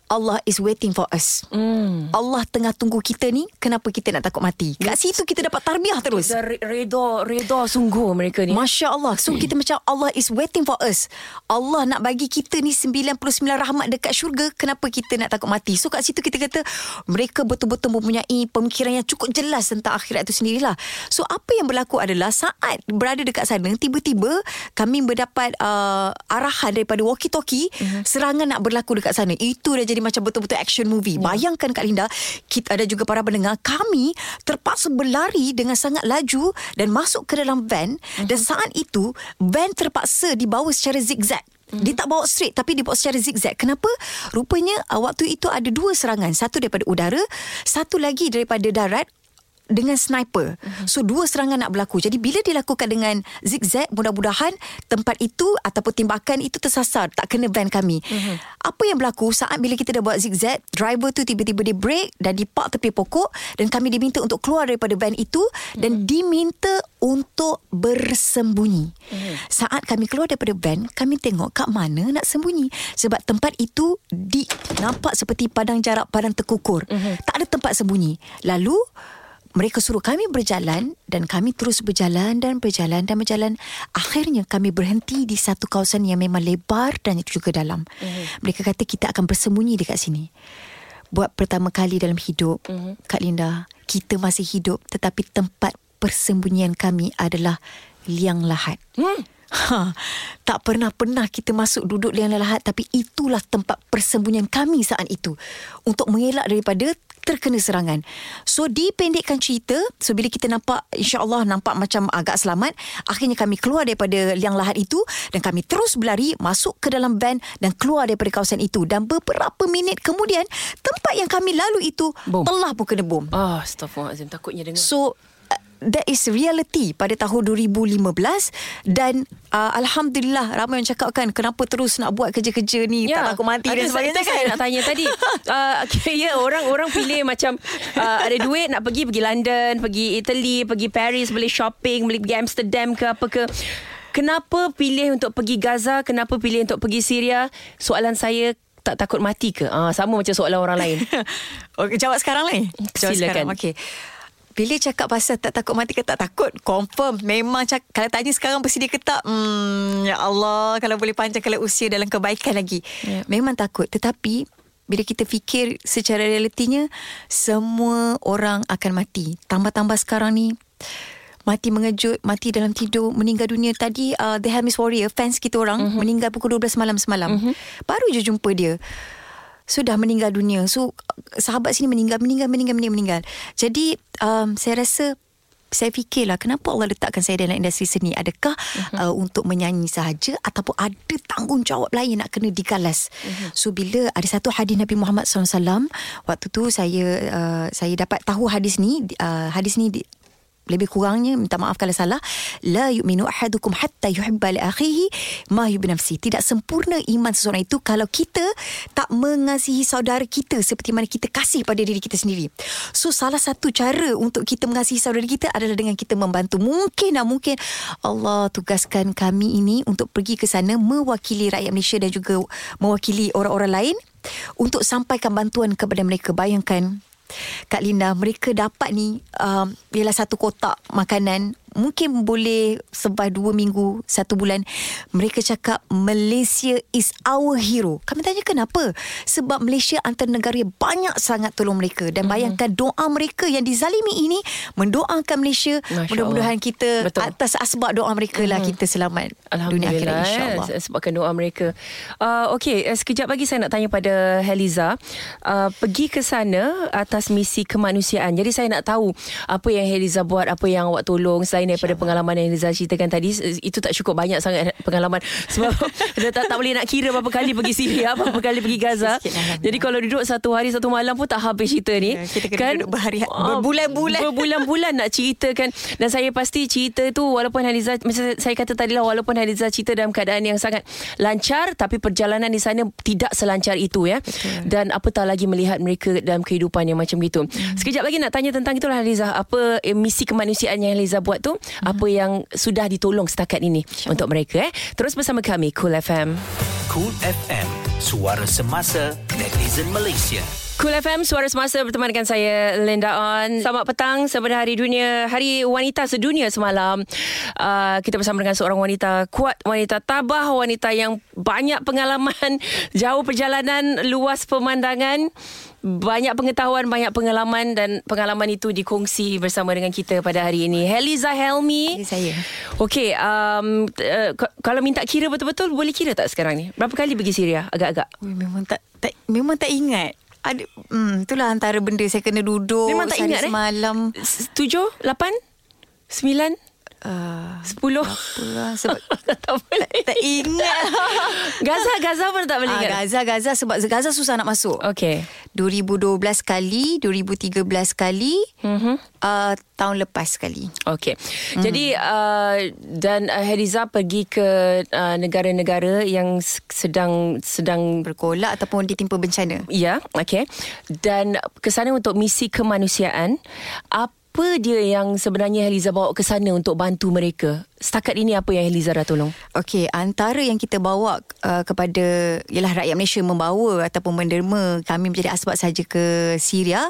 Allah is waiting for us. Mm. Allah tengah tunggu kita ni. Kenapa kita nak takut mati? Kat situ kita dapat tarbiyah terus. Dah re- Reda Reda sungguh mereka ni Masya Allah So kita macam Allah is waiting for us Allah nak bagi kita ni 99 rahmat dekat syurga Kenapa kita nak takut mati So kat situ kita kata Mereka betul-betul mempunyai Pemikiran yang cukup jelas Tentang akhirat itu sendirilah So apa yang berlaku adalah Saat berada dekat sana Tiba-tiba Kami mendapat uh, Arahan daripada walkie-talkie uh-huh. Serangan nak berlaku dekat sana Itu dah jadi macam betul-betul action movie yeah. Bayangkan Kak Linda Kita ada juga para pendengar Kami terpaksa berlari Dengan sangat laju Dan masuk ke dalam van mm-hmm. dan saat itu van terpaksa dibawa secara zigzag Mm-hmm. Dia tak bawa straight Tapi dia bawa secara zigzag Kenapa? Rupanya uh, Waktu itu ada dua serangan Satu daripada udara Satu lagi daripada darat dengan sniper. Uh-huh. So dua serangan nak berlaku. Jadi bila dilakukan dengan zigzag, mudah-mudahan tempat itu ataupun tembakan itu tersasar, tak kena van kami. Uh-huh. Apa yang berlaku saat bila kita dah buat zigzag, driver tu tiba-tiba dia break dan dipark tepi pokok dan kami diminta untuk keluar daripada van itu uh-huh. dan diminta untuk bersembunyi. Uh-huh. Saat kami keluar daripada van, kami tengok kat mana nak sembunyi. Sebab tempat itu di nampak seperti padang jarak padang terkukur. Uh-huh. Tak ada tempat sembunyi. Lalu mereka suruh kami berjalan dan kami terus berjalan dan berjalan dan berjalan. Akhirnya kami berhenti di satu kawasan yang memang lebar dan juga dalam. Uh-huh. Mereka kata kita akan bersembunyi dekat sini. Buat pertama kali dalam hidup, uh-huh. Kak Linda, kita masih hidup tetapi tempat persembunyian kami adalah liang lahat. Hmm. Ha, tak pernah-pernah kita masuk duduk liang lahat tapi itulah tempat persembunyian kami saat itu untuk mengelak daripada terkena serangan. So dipendekkan cerita, so bila kita nampak insya-Allah nampak macam agak selamat, akhirnya kami keluar daripada liang lahat itu dan kami terus berlari masuk ke dalam van dan keluar daripada kawasan itu dan beberapa minit kemudian tempat yang kami lalu itu Bom. telah pun kena bom. Ah, Astaghfirullahaladzim Takutnya dengar So that is reality pada tahun 2015 dan uh, alhamdulillah ramai yang cakap kan kenapa terus nak buat kerja-kerja ni ya, tak takut mati dan Ada sebagainya saya, kan. saya nak tanya tadi. uh, okay, ya orang-orang pilih macam uh, ada duit nak pergi pergi London, pergi Italy, pergi Paris, boleh shopping, boleh pergi Amsterdam ke apa ke. kenapa pilih untuk pergi Gaza? Kenapa pilih untuk pergi Syria? Soalan saya tak takut mati ke? Ah, sama macam soalan orang lain. okay, jawab sekarang ni. Jawab Silakan. sekarang. Okey. Bila cakap pasal tak takut mati ke tak takut Confirm Memang cak, Kalau tanya sekarang Bersedia ke tak hmm, Ya Allah Kalau boleh panjangkan usia Dalam kebaikan lagi Ya. Memang takut Tetapi bila kita fikir secara realitinya semua orang akan mati. Tambah-tambah sekarang ni mati mengejut, mati dalam tidur, meninggal dunia tadi uh, The Hermes Warrior fans kita orang uh-huh. meninggal pukul 12 malam semalam. Uh-huh. Baru je jumpa dia. Sudah meninggal dunia. So sahabat sini meninggal, meninggal, meninggal, meninggal, meninggal. Jadi um, saya rasa saya fikirlah kenapa Allah letakkan saya dalam industri seni adakah uh-huh. uh, untuk menyanyi sahaja ataupun ada tanggungjawab lain nak kena digalas uh-huh. so bila ada satu hadis Nabi Muhammad SAW waktu tu saya uh, saya dapat tahu hadis ni uh, hadis ni lebih kurangnya minta maaf kalau salah la yu'minu ahadukum hatta yuhibba li akhihi ma yuhibbu nafsi. Tidak sempurna iman seseorang itu kalau kita tak mengasihi saudara kita seperti mana kita kasih pada diri kita sendiri. So salah satu cara untuk kita mengasihi saudara kita adalah dengan kita membantu. Mungkin lah mungkin Allah tugaskan kami ini untuk pergi ke sana mewakili rakyat Malaysia dan juga mewakili orang-orang lain untuk sampaikan bantuan kepada mereka. Bayangkan Kak Linda, mereka dapat ni um, ialah satu kotak makanan mungkin boleh sebab dua minggu, satu bulan. Mereka cakap Malaysia is our hero. Kami tanya kenapa? Sebab Malaysia antara negara yang banyak sangat tolong mereka. Dan bayangkan mm-hmm. doa mereka yang dizalimi ini mendoakan Malaysia. Masya Mudah-mudahan Allah. kita Betul. atas asbab doa mereka lah Mhm. kita selamat dunia akhirat insyaAllah. eh, sebabkan doa mereka. Uh, Okey, uh, sekejap lagi saya nak tanya pada Heliza. Uh, pergi ke sana atas misi kemanusiaan. Jadi saya nak tahu apa yang Heliza buat, apa yang awak tolong selain daripada pengalaman yang Heliza ceritakan tadi. Itu tak cukup banyak sangat pengalaman sebab dah tak, tak boleh nak kira berapa kali pergi Syria, berapa kali pergi Gaza. Sikit-sikit, Alhamdulillah. Jadi kalau duduk satu hari satu malam pun tak habis cerita ni. Ya, kita kena duduk berhari- Ah, berbulan-bulan. berbulan-bulan nak ceritakan dan saya pasti cerita tu walaupun Haliza macam saya kata tadi lah walaupun Haliza cerita dalam keadaan yang sangat lancar tapi perjalanan di sana tidak selancar itu ya Betul. dan apatah lagi melihat mereka dalam kehidupan yang macam gitu Hmm. sekejap lagi nak tanya tentang itulah Haliza apa eh, misi kemanusiaan yang Haliza buat tu Hmm. apa yang sudah ditolong setakat ini untuk mereka eh terus bersama kami Cool FM Cool FM, suara semasa netizen Malaysia. Cool FM Suara Semasa berteman dengan saya Linda On. Selamat petang sebenarnya hari dunia Hari wanita sedunia semalam. Uh, kita bersama dengan seorang wanita kuat, wanita tabah, wanita yang banyak pengalaman, jauh perjalanan, luas pemandangan, banyak pengetahuan, banyak pengalaman dan pengalaman itu dikongsi bersama dengan kita pada hari ini. Heliza Helmi. Ya, saya. Okey, um, uh, kalau minta kira betul-betul boleh kira tak sekarang ni? Berapa kali pergi Syria agak-agak? Memang tak, tak memang tak ingat. Ada hmm, itulah antara benda saya kena duduk Memang tak ingat eh? semalam. Tujuh? Lapan? Sembilan? Uh, Sepuluh? sebab tak boleh. tak ingat. Gaza, Gaza pun tak boleh Ah, ingat. Gaza Gaza sebab Gaza susah nak masuk. Okey. 2012 kali, 2013 kali, Mhm. uh, tahun lepas sekali. Okey. Hmm. Jadi uh, dan uh, Heriza pergi ke uh, negara-negara yang sedang sedang Berkolak ataupun ditimpa bencana. Ya, okey. Dan ke sana untuk misi kemanusiaan, apa dia yang sebenarnya Heliza bawa ke sana untuk bantu mereka? Setakat ini apa yang Heliza dah tolong? Okey, antara yang kita bawa uh, kepada ialah rakyat Malaysia membawa ataupun menderma kami menjadi asbab saja ke Syria.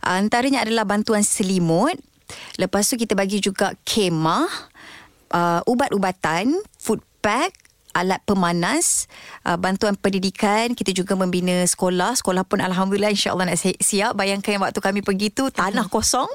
Antaranya adalah bantuan selimut. Lepas tu kita bagi juga kemah, uh, ubat-ubatan, food pack, alat pemanas, uh, bantuan pendidikan, kita juga membina sekolah. Sekolah pun alhamdulillah insya-Allah nak si- siap. Bayangkan yang waktu kami pergi tu tanah kosong.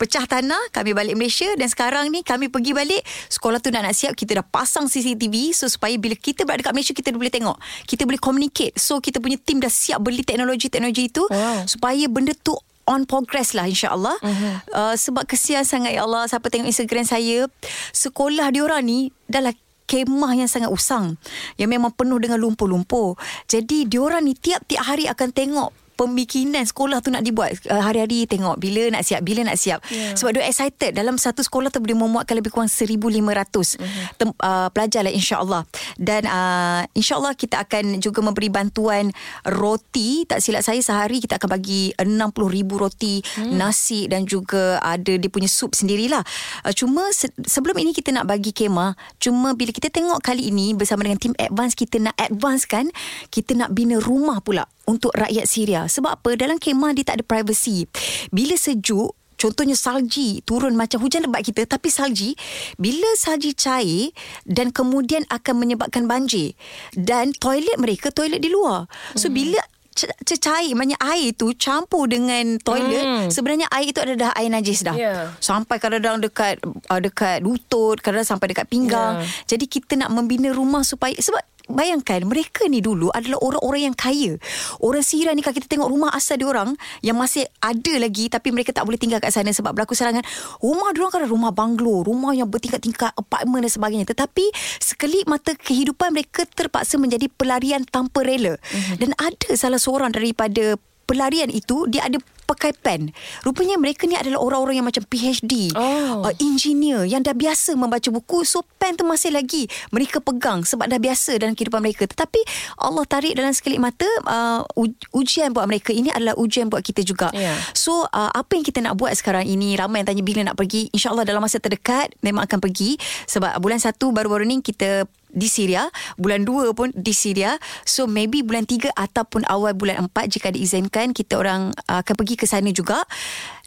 Pecah tanah Kami balik Malaysia Dan sekarang ni Kami pergi balik Sekolah tu dah nak siap Kita dah pasang CCTV So supaya bila kita berada dekat Malaysia Kita boleh tengok Kita boleh communicate So kita punya tim dah siap Beli teknologi-teknologi itu Wow. Supaya benda tu On progress lah insyaAllah uh-huh. uh, Sebab kesian sangat Ya Allah Siapa tengok Instagram saya Sekolah diorang ni Dah lah kemah yang sangat usang yang memang penuh dengan lumpur-lumpur. Jadi diorang ni tiap-tiap hari akan tengok pemikiran sekolah tu nak dibuat uh, hari-hari tengok bila nak siap bila nak siap Ya. sebab dia excited dalam satu sekolah tu boleh memuatkan lebih kurang 1500 Mhm. tem- uh, pelajar lah insyaallah dan uh, insyaallah kita akan juga memberi bantuan roti tak silap saya sehari kita akan bagi 60000 roti Hmm. nasi dan juga ada dia punya sup sendirilah uh, cuma se- sebelum ini kita nak bagi kemah cuma bila kita tengok kali ini bersama dengan tim advance kita nak advance kan kita nak bina rumah pula untuk rakyat Syria sebab apa dalam kemah dia tak ada privacy bila sejuk Contohnya salji turun macam hujan lebat kita tapi salji bila salji cair dan kemudian akan menyebabkan banjir dan toilet mereka toilet di luar. So bila c- c- cair maknanya air tu campur dengan toilet Hmm. sebenarnya air itu adalah air najis dah. Ya. Sampai kadang-kadang dekat uh, dekat lutut, kadang-kadang sampai dekat pinggang. Ya. Jadi kita nak membina rumah supaya sebab Bayangkan mereka ni dulu adalah orang-orang yang kaya. Orang Syria ni kalau kita tengok rumah asal dia orang yang masih ada lagi tapi mereka tak boleh tinggal kat sana sebab berlaku serangan. Rumah dia orang kan rumah banglo, rumah yang bertingkat-tingkat, apartmen dan sebagainya. Tetapi sekelip mata kehidupan mereka terpaksa menjadi pelarian tanpa rela. Mm-hmm. Dan ada salah seorang daripada pelarian itu dia ada pakai pen. Rupanya mereka ni adalah orang-orang yang macam PhD, Oh. uh, engineer yang dah biasa membaca buku. So pen tu masih lagi mereka pegang sebab dah biasa dalam kehidupan mereka. Tetapi Allah tarik dalam sekelip mata uh, ujian buat mereka. Ini adalah ujian buat kita juga. Ya. So uh, apa yang kita nak buat sekarang ini ramai yang tanya bila nak pergi. InsyaAllah dalam masa terdekat memang akan pergi. Sebab bulan satu baru-baru ni kita di Syria bulan 2 pun di Syria so maybe bulan 3 ataupun awal bulan 4 jika diizinkan kita orang uh, akan pergi ke sana juga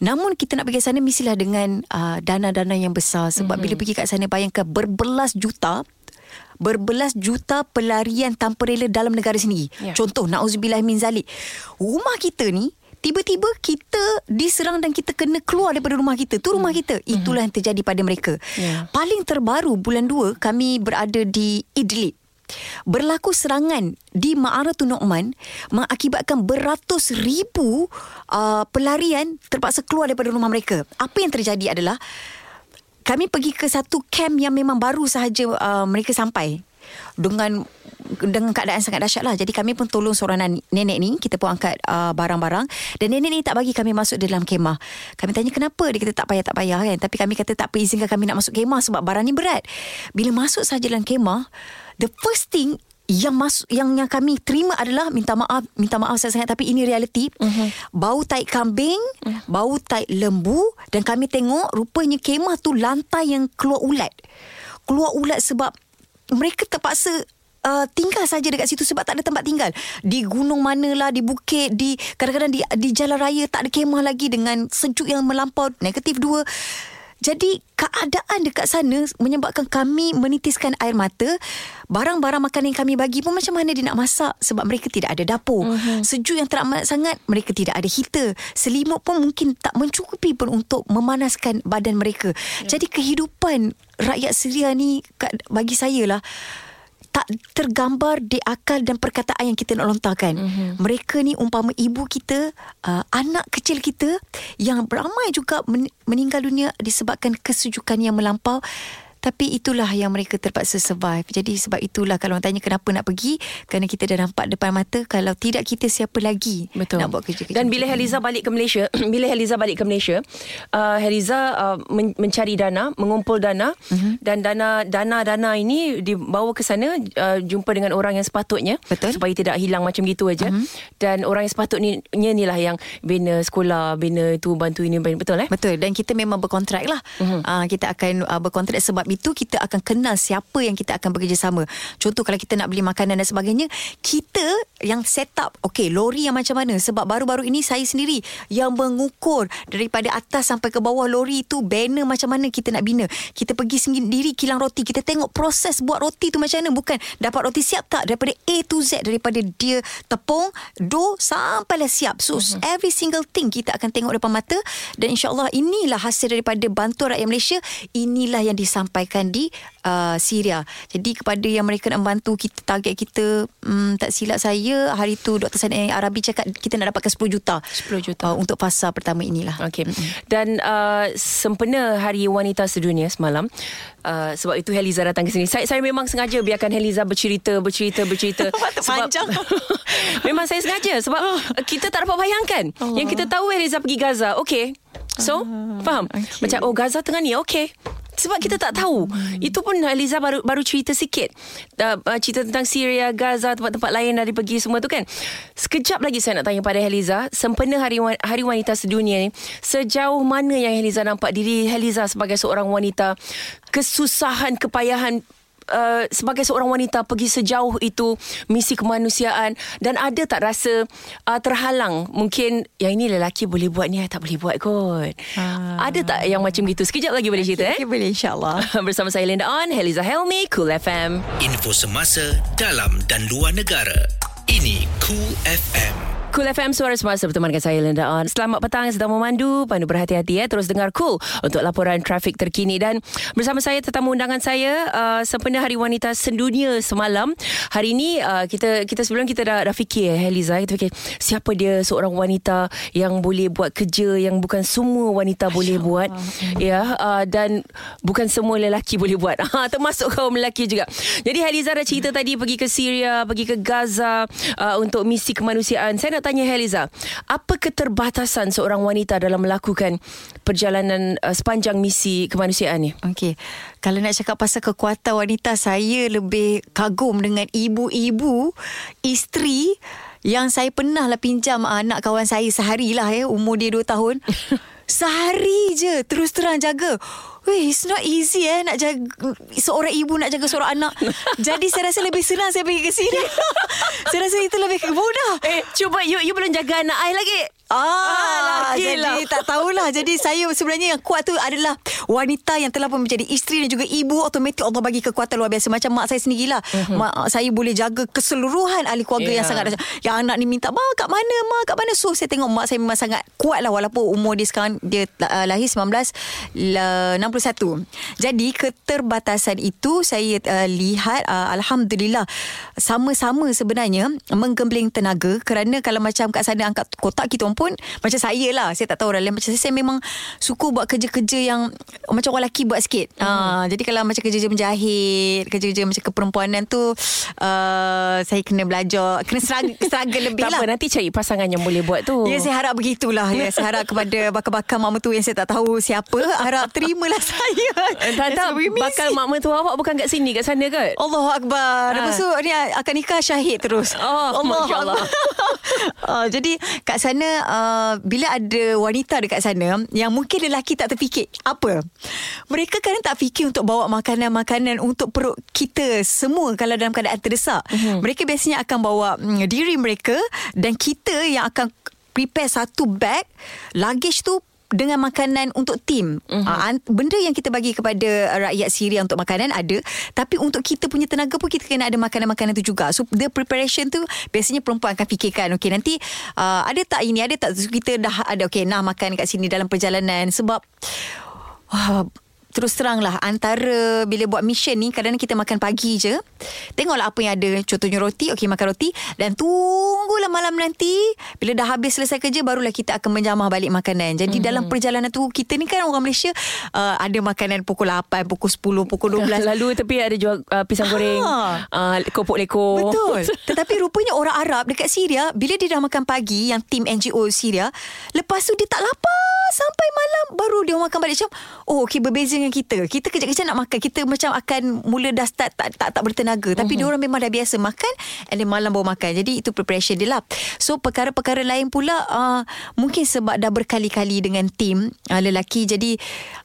namun kita nak pergi ke sana mestilah dengan uh, dana-dana yang besar sebab mm-hmm. bila pergi kat sana bayangkan berbelas juta berbelas juta pelarian tanpa rela dalam negara sendiri. Ya. Contoh, na'udzubillah min zalik. Rumah kita ni, tiba-tiba kita diserang dan kita kena keluar daripada rumah kita. Tu rumah kita. Itulah yang terjadi pada mereka. Ya. Paling terbaru bulan 2 kami berada di Idlib. Berlaku serangan di Ma'aratul Nu'man mengakibatkan beratus ribu uh, pelarian terpaksa keluar daripada rumah mereka. Apa yang terjadi adalah kami pergi ke satu camp yang memang baru sahaja uh, mereka sampai dengan dengan keadaan sangat dahsyat lah. Jadi kami pun tolong seorang nenek ni. Kita pun angkat uh, barang-barang. Dan nenek ni tak bagi kami masuk di dalam kemah. Kami tanya kenapa? Dia kata tak payah, tak payah kan. Tapi kami kata tak apa izinkan kami nak masuk kemah sebab barang ni berat. Bila masuk saja dalam kemah, the first thing yang masuk yang yang kami terima adalah minta maaf minta maaf sangat-sangat tapi ini realiti uh-huh. bau tai kambing uh. bau tai lembu dan kami tengok rupanya kemah tu lantai yang keluar ulat keluar ulat sebab mereka terpaksa Uh, tinggal saja dekat situ sebab tak ada tempat tinggal. Di gunung manalah di bukit di kadang-kadang di di jalan raya tak ada kemah lagi dengan sejuk yang melampau negatif dua jadi keadaan dekat sana menyebabkan kami menitiskan air mata. Barang-barang makanan yang kami bagi pun macam mana dia nak masak sebab mereka tidak ada dapur. Uh-huh. Sejuk yang teramat sangat, mereka tidak ada heater. Selimut pun mungkin tak mencukupi pun untuk memanaskan badan mereka. Yeah. Jadi kehidupan rakyat Syria ni kat- bagi saya lah tak tergambar di akal dan perkataan yang kita nak lontarkan. Mm-hmm. Mereka ni umpama ibu kita, uh, anak kecil kita yang ramai juga men- meninggal dunia disebabkan kesujukan yang melampau. Tapi itulah yang mereka terpaksa survive. Jadi sebab itulah kalau orang tanya kenapa nak pergi, kerana kita dah nampak depan mata kalau tidak kita siapa lagi Betul. nak buat kerja-kerja. Dan bila Heliza balik ke Malaysia, bila Heliza balik ke Malaysia, uh, Heliza uh, men- mencari dana, mengumpul dana uh-huh. dan dana dana-dana ini dibawa ke sana uh, jumpa dengan orang yang sepatutnya Betul. supaya tidak hilang macam gitu aja. Uh-huh. Dan orang yang sepatutnya ni lah yang bina sekolah, bina itu, bantu ini, bina, betul eh? Betul dan kita memang berkontrak lah. Uh-huh. Uh, kita akan uh, berkontrak sebab itu kita akan kenal siapa yang kita akan bekerjasama. Contoh kalau kita nak beli makanan dan sebagainya, kita yang set up, okay, lori yang macam mana? Sebab baru-baru ini saya sendiri yang mengukur daripada atas sampai ke bawah lori itu banner macam mana kita nak bina. Kita pergi sendiri kilang roti, kita tengok proses buat roti tu macam mana. Bukan dapat roti siap tak daripada A to Z daripada dia tepung, dough sampailah siap. So uh-huh. every single thing kita akan tengok depan mata dan insyaAllah inilah hasil daripada bantuan rakyat Malaysia inilah yang disampaikan sampaikan di uh, Syria. Jadi kepada yang mereka nak bantu kita target kita um, tak silap saya hari tu Dr. Sani Arabi cakap kita nak dapatkan 10 juta. 10 juta. Uh, untuk fasa pertama inilah. Okey. Dan uh, sempena Hari Wanita Sedunia semalam, uh, sebab itu Heliza datang ke sini. Saya saya memang sengaja biarkan Heliza bercerita, bercerita, bercerita. Panjang. memang saya sengaja sebab kita tak dapat bayangkan. Oh. Yang kita tahu Heliza pergi Gaza. Okey. So, faham? Ah, okey. Macam oh Gaza tengah ni. Okey. Sebab kita tak tahu. Hmm. Itu pun Liza baru baru cerita sikit. Uh, uh, cerita tentang Syria, Gaza, tempat-tempat lain dari pergi semua tu kan. Sekejap lagi saya nak tanya pada Heliza, sempena Hari Hari Wanita Sedunia ni, sejauh mana yang Heliza nampak diri Heliza sebagai seorang wanita kesusahan, kepayahan Uh, sebagai seorang wanita pergi sejauh itu misi kemanusiaan dan ada tak rasa uh, terhalang mungkin yang ini lelaki boleh buat ni tak boleh buat kot Ah. ada tak yang macam gitu sekejap lagi boleh cerita eh Okay, boleh insyaAllah. Bersama saya Linda On Heliza Helmi Cool FM Info semasa dalam dan luar negara. Ini Cool FM. Cool FM Suara Semasa bertemankan saya Linda On. Selamat petang sedang memandu. Pandu berhati-hati ya Terus dengar Cool Untuk laporan trafik terkini. Dan bersama saya tetamu undangan saya uh, Sempena Hari Wanita Sedunia semalam. Hari ini uh, kita kita sebelum kita dah, dah fikir eh, Heliza Kita fikir Siapa dia seorang wanita Yang boleh buat kerja Yang bukan semua wanita boleh buat. Ya uh, Dan bukan semua lelaki boleh buat. Ha, Termasuk kaum lelaki juga. Jadi Heliza dah cerita tadi Pergi ke Syria Pergi ke Gaza uh, Untuk misi kemanusiaan. Saya nak tanya Heliza Apa keterbatasan seorang wanita Dalam melakukan Perjalanan uh, Sepanjang misi kemanusiaan ni Okey. Kalau nak cakap pasal kekuatan wanita, saya lebih kagum dengan ibu-ibu, isteri yang saya pernah lah pinjam anak kawan saya sehari lah ya, umur dia 2 tahun. Sehari je terus terang jaga. Weh, it's not easy eh nak jaga seorang ibu nak jaga seorang anak. Jadi saya rasa lebih senang saya pergi ke sini. saya rasa itu lebih mudah. Eh cuba you, you belum jaga anak I lagi Ah, jadi lah. tak tahulah. Jadi saya sebenarnya yang kuat tu adalah wanita yang telah pun menjadi isteri dan juga ibu. Automatik Allah bagi kekuatan luar biasa. Macam mak saya sendirilah. Uh-huh. Mak saya boleh jaga keseluruhan ahli keluarga Yeah. yang sangat yang anak ni minta, "Ma, kat mana? Ma, kat mana?" So saya tengok mak saya memang sangat kuat lah walaupun umur dia sekarang dia uh, lahir 1961. Jadi keterbatasan itu saya uh, lihat uh, alhamdulillah sama-sama sebenarnya menggembling tenaga kerana kalau macam kat sana angkat kotak kita orang pun macam saya lah saya tak tahu orang lain macam saya, saya memang suka buat kerja-kerja yang macam orang lelaki buat sikit mm. uh, jadi kalau macam kerja-kerja menjahit kerja-kerja macam keperempuanan tu uh, saya kena belajar kena struggle, struggle lebih Tak lah apa nanti cari pasangan yang boleh buat tu Ya saya harap begitulah ya, Saya harap kepada bakal-bakal mak mentua Yang saya tak tahu siapa Harap terimalah saya Eh, Tak tak Sebagai misi. Bakal mak mentua awak Bukan kat sini Kat sana ke Allahu Akbar. Ah. Lepas tu ni akan nikah syahid terus. Oh, Masya Allah. uh, jadi kat sana uh, bila ada wanita dekat sana yang mungkin lelaki tak terfikir apa. Mereka kadang tak fikir untuk bawa makanan-makanan untuk perut kita semua kalau dalam keadaan terdesak. Uh-huh. Mereka biasanya akan bawa mm, diri mereka dan kita yang akan prepare satu bag luggage tu dengan makanan untuk tim. Uh-huh. Uh, benda yang kita bagi kepada rakyat Syria untuk makanan ada, tapi untuk kita punya tenaga pun kita kena ada makanan-makanan tu juga. So the preparation tu biasanya perempuan akan fikirkan, okey nanti uh, ada tak ini, ada tak so, kita dah ada okey nah makan kat sini dalam perjalanan sebab wah Terus terang lah Antara Bila buat mission ni Kadang-kadang kita makan pagi je. Tengoklah apa yang ada Contohnya roti Okey makan roti. Dan tunggulah malam nanti Bila dah habis selesai kerja Barulah kita akan menjamah balik makanan. Jadi mm-hmm. dalam perjalanan tu Kita ni kan orang Malaysia uh, Ada makanan pukul 8 Pukul 10 Pukul 12 Lalu tepi ada jual uh, pisang goreng Ah. uh, Kopok leko. Betul. Tetapi rupanya orang Arab Dekat Syria Bila dia dah makan pagi Yang tim NGO Syria Lepas tu dia tak lapar Sampai malam Baru dia makan balik. Macam Oh okay berbeza dengan kita. Kita kejap-kejap nak makan. Kita macam akan Mula dah start Tak tak, tak bertenaga. Tapi dia orang memang dah biasa makan And then malam baru makan. Jadi itu preparation dia lah. So perkara-perkara lain pula uh, Mungkin sebab dah berkali-kali Dengan tim uh, Lelaki. Jadi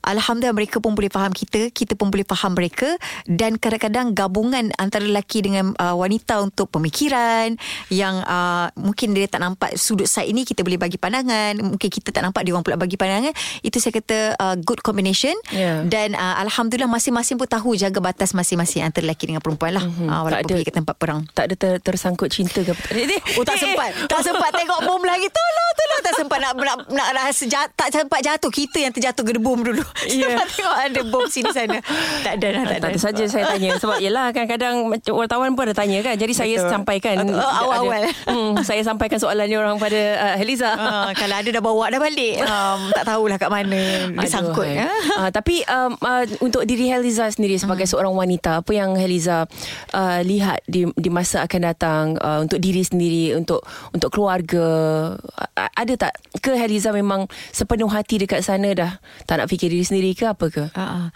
Alhamdulillah mereka pun boleh faham kita. Kita pun boleh faham mereka. Dan kadang-kadang Gabungan antara lelaki dengan uh, wanita Untuk pemikiran Yang uh, Mungkin dia tak nampak Sudut side ini Kita boleh bagi pandangan. Mungkin kita tak nampak Dia orang pula bagi pandangan. Itu saya kata uh, good combination. Ya. Dan uh, alhamdulillah masing-masing pun tahu jaga batas masing-masing antara lelaki dengan perempuan lah. Mm-hmm. Uh, Tak walaupun ada- pergi ke tempat perang. Tak ada ter, tersangkut cinta ke apa? Eh, Oh tak sempat Tak sempat tengok bom lagi Tolong tolong Tak sempat nak nak, nak rasa jat, Tak sempat jatuh Kita yang terjatuh ke bom dulu Ya. Sempat tengok ada bom sini sana Tak ada dah Tak ada saja saya tanya Sebab yelah kadang-kadang Wartawan pun ada tanya kan Jadi saya Betul. sampaikan Oh, awal-awal. ada- hmm, Saya sampaikan soalan dia orang pada uh, Heliza Ah, kalau ada dah bawa dah balik um, Tak tahulah kat mana Dia sangkut Aduh, ya. uh, Tapi um, uh, Untuk diri Heliza sendiri Sebagai Hmm. seorang wanita Apa yang Heliza uh, Lihat di, di masa akan datang uh, Untuk diri sendiri Untuk untuk keluarga? Uh, Ada tak? Ke Heliza memang Sepenuh hati dekat sana dah? Tak nak fikir diri sendiri ke apa ke? Ah, ah.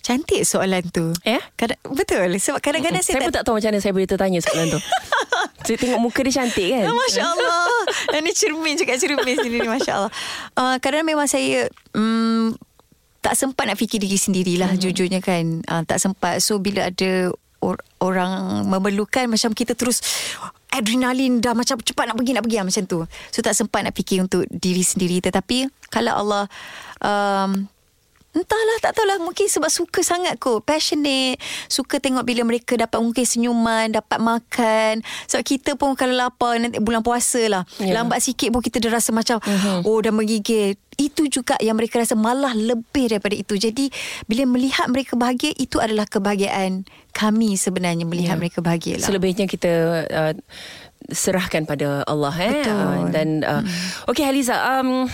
Cantik soalan tu. Ya? Kadang, Betul. Sebab kadang-kadang saya saya, pun tak tahu macam mana Saya boleh tertanya soalan tu. Saya tengok muka dia cantik kan? Ah, Masya Allah Dan ni cermin cakap cermin sendiri Masya Allah uh, Kadang memang saya um, Tak sempat nak fikir diri sendirilah hmm. Jujurnya kan uh, Tak sempat So bila ada or, Orang memerlukan Macam kita terus Adrenalin dah macam cepat nak pergi nak pergi lah, macam tu. So tak sempat nak fikir untuk diri sendiri tetapi kalau Allah um, Entahlah tak tahulah mungkin sebab suka sangat kot passionate suka tengok bila mereka dapat mungkin senyuman dapat makan sebab kita pun kalau lapar nanti bulan puasa lah yeah. lambat sikit pun kita dah rasa macam uh-huh. oh dah menggigil itu juga yang mereka rasa malah lebih daripada itu jadi bila melihat mereka bahagia itu adalah kebahagiaan kami sebenarnya melihat Ya. mereka bahagia lah Selebihnya kita uh, serahkan pada Allah eh Betul. Uh, dan uh, hmm. okey Haliza um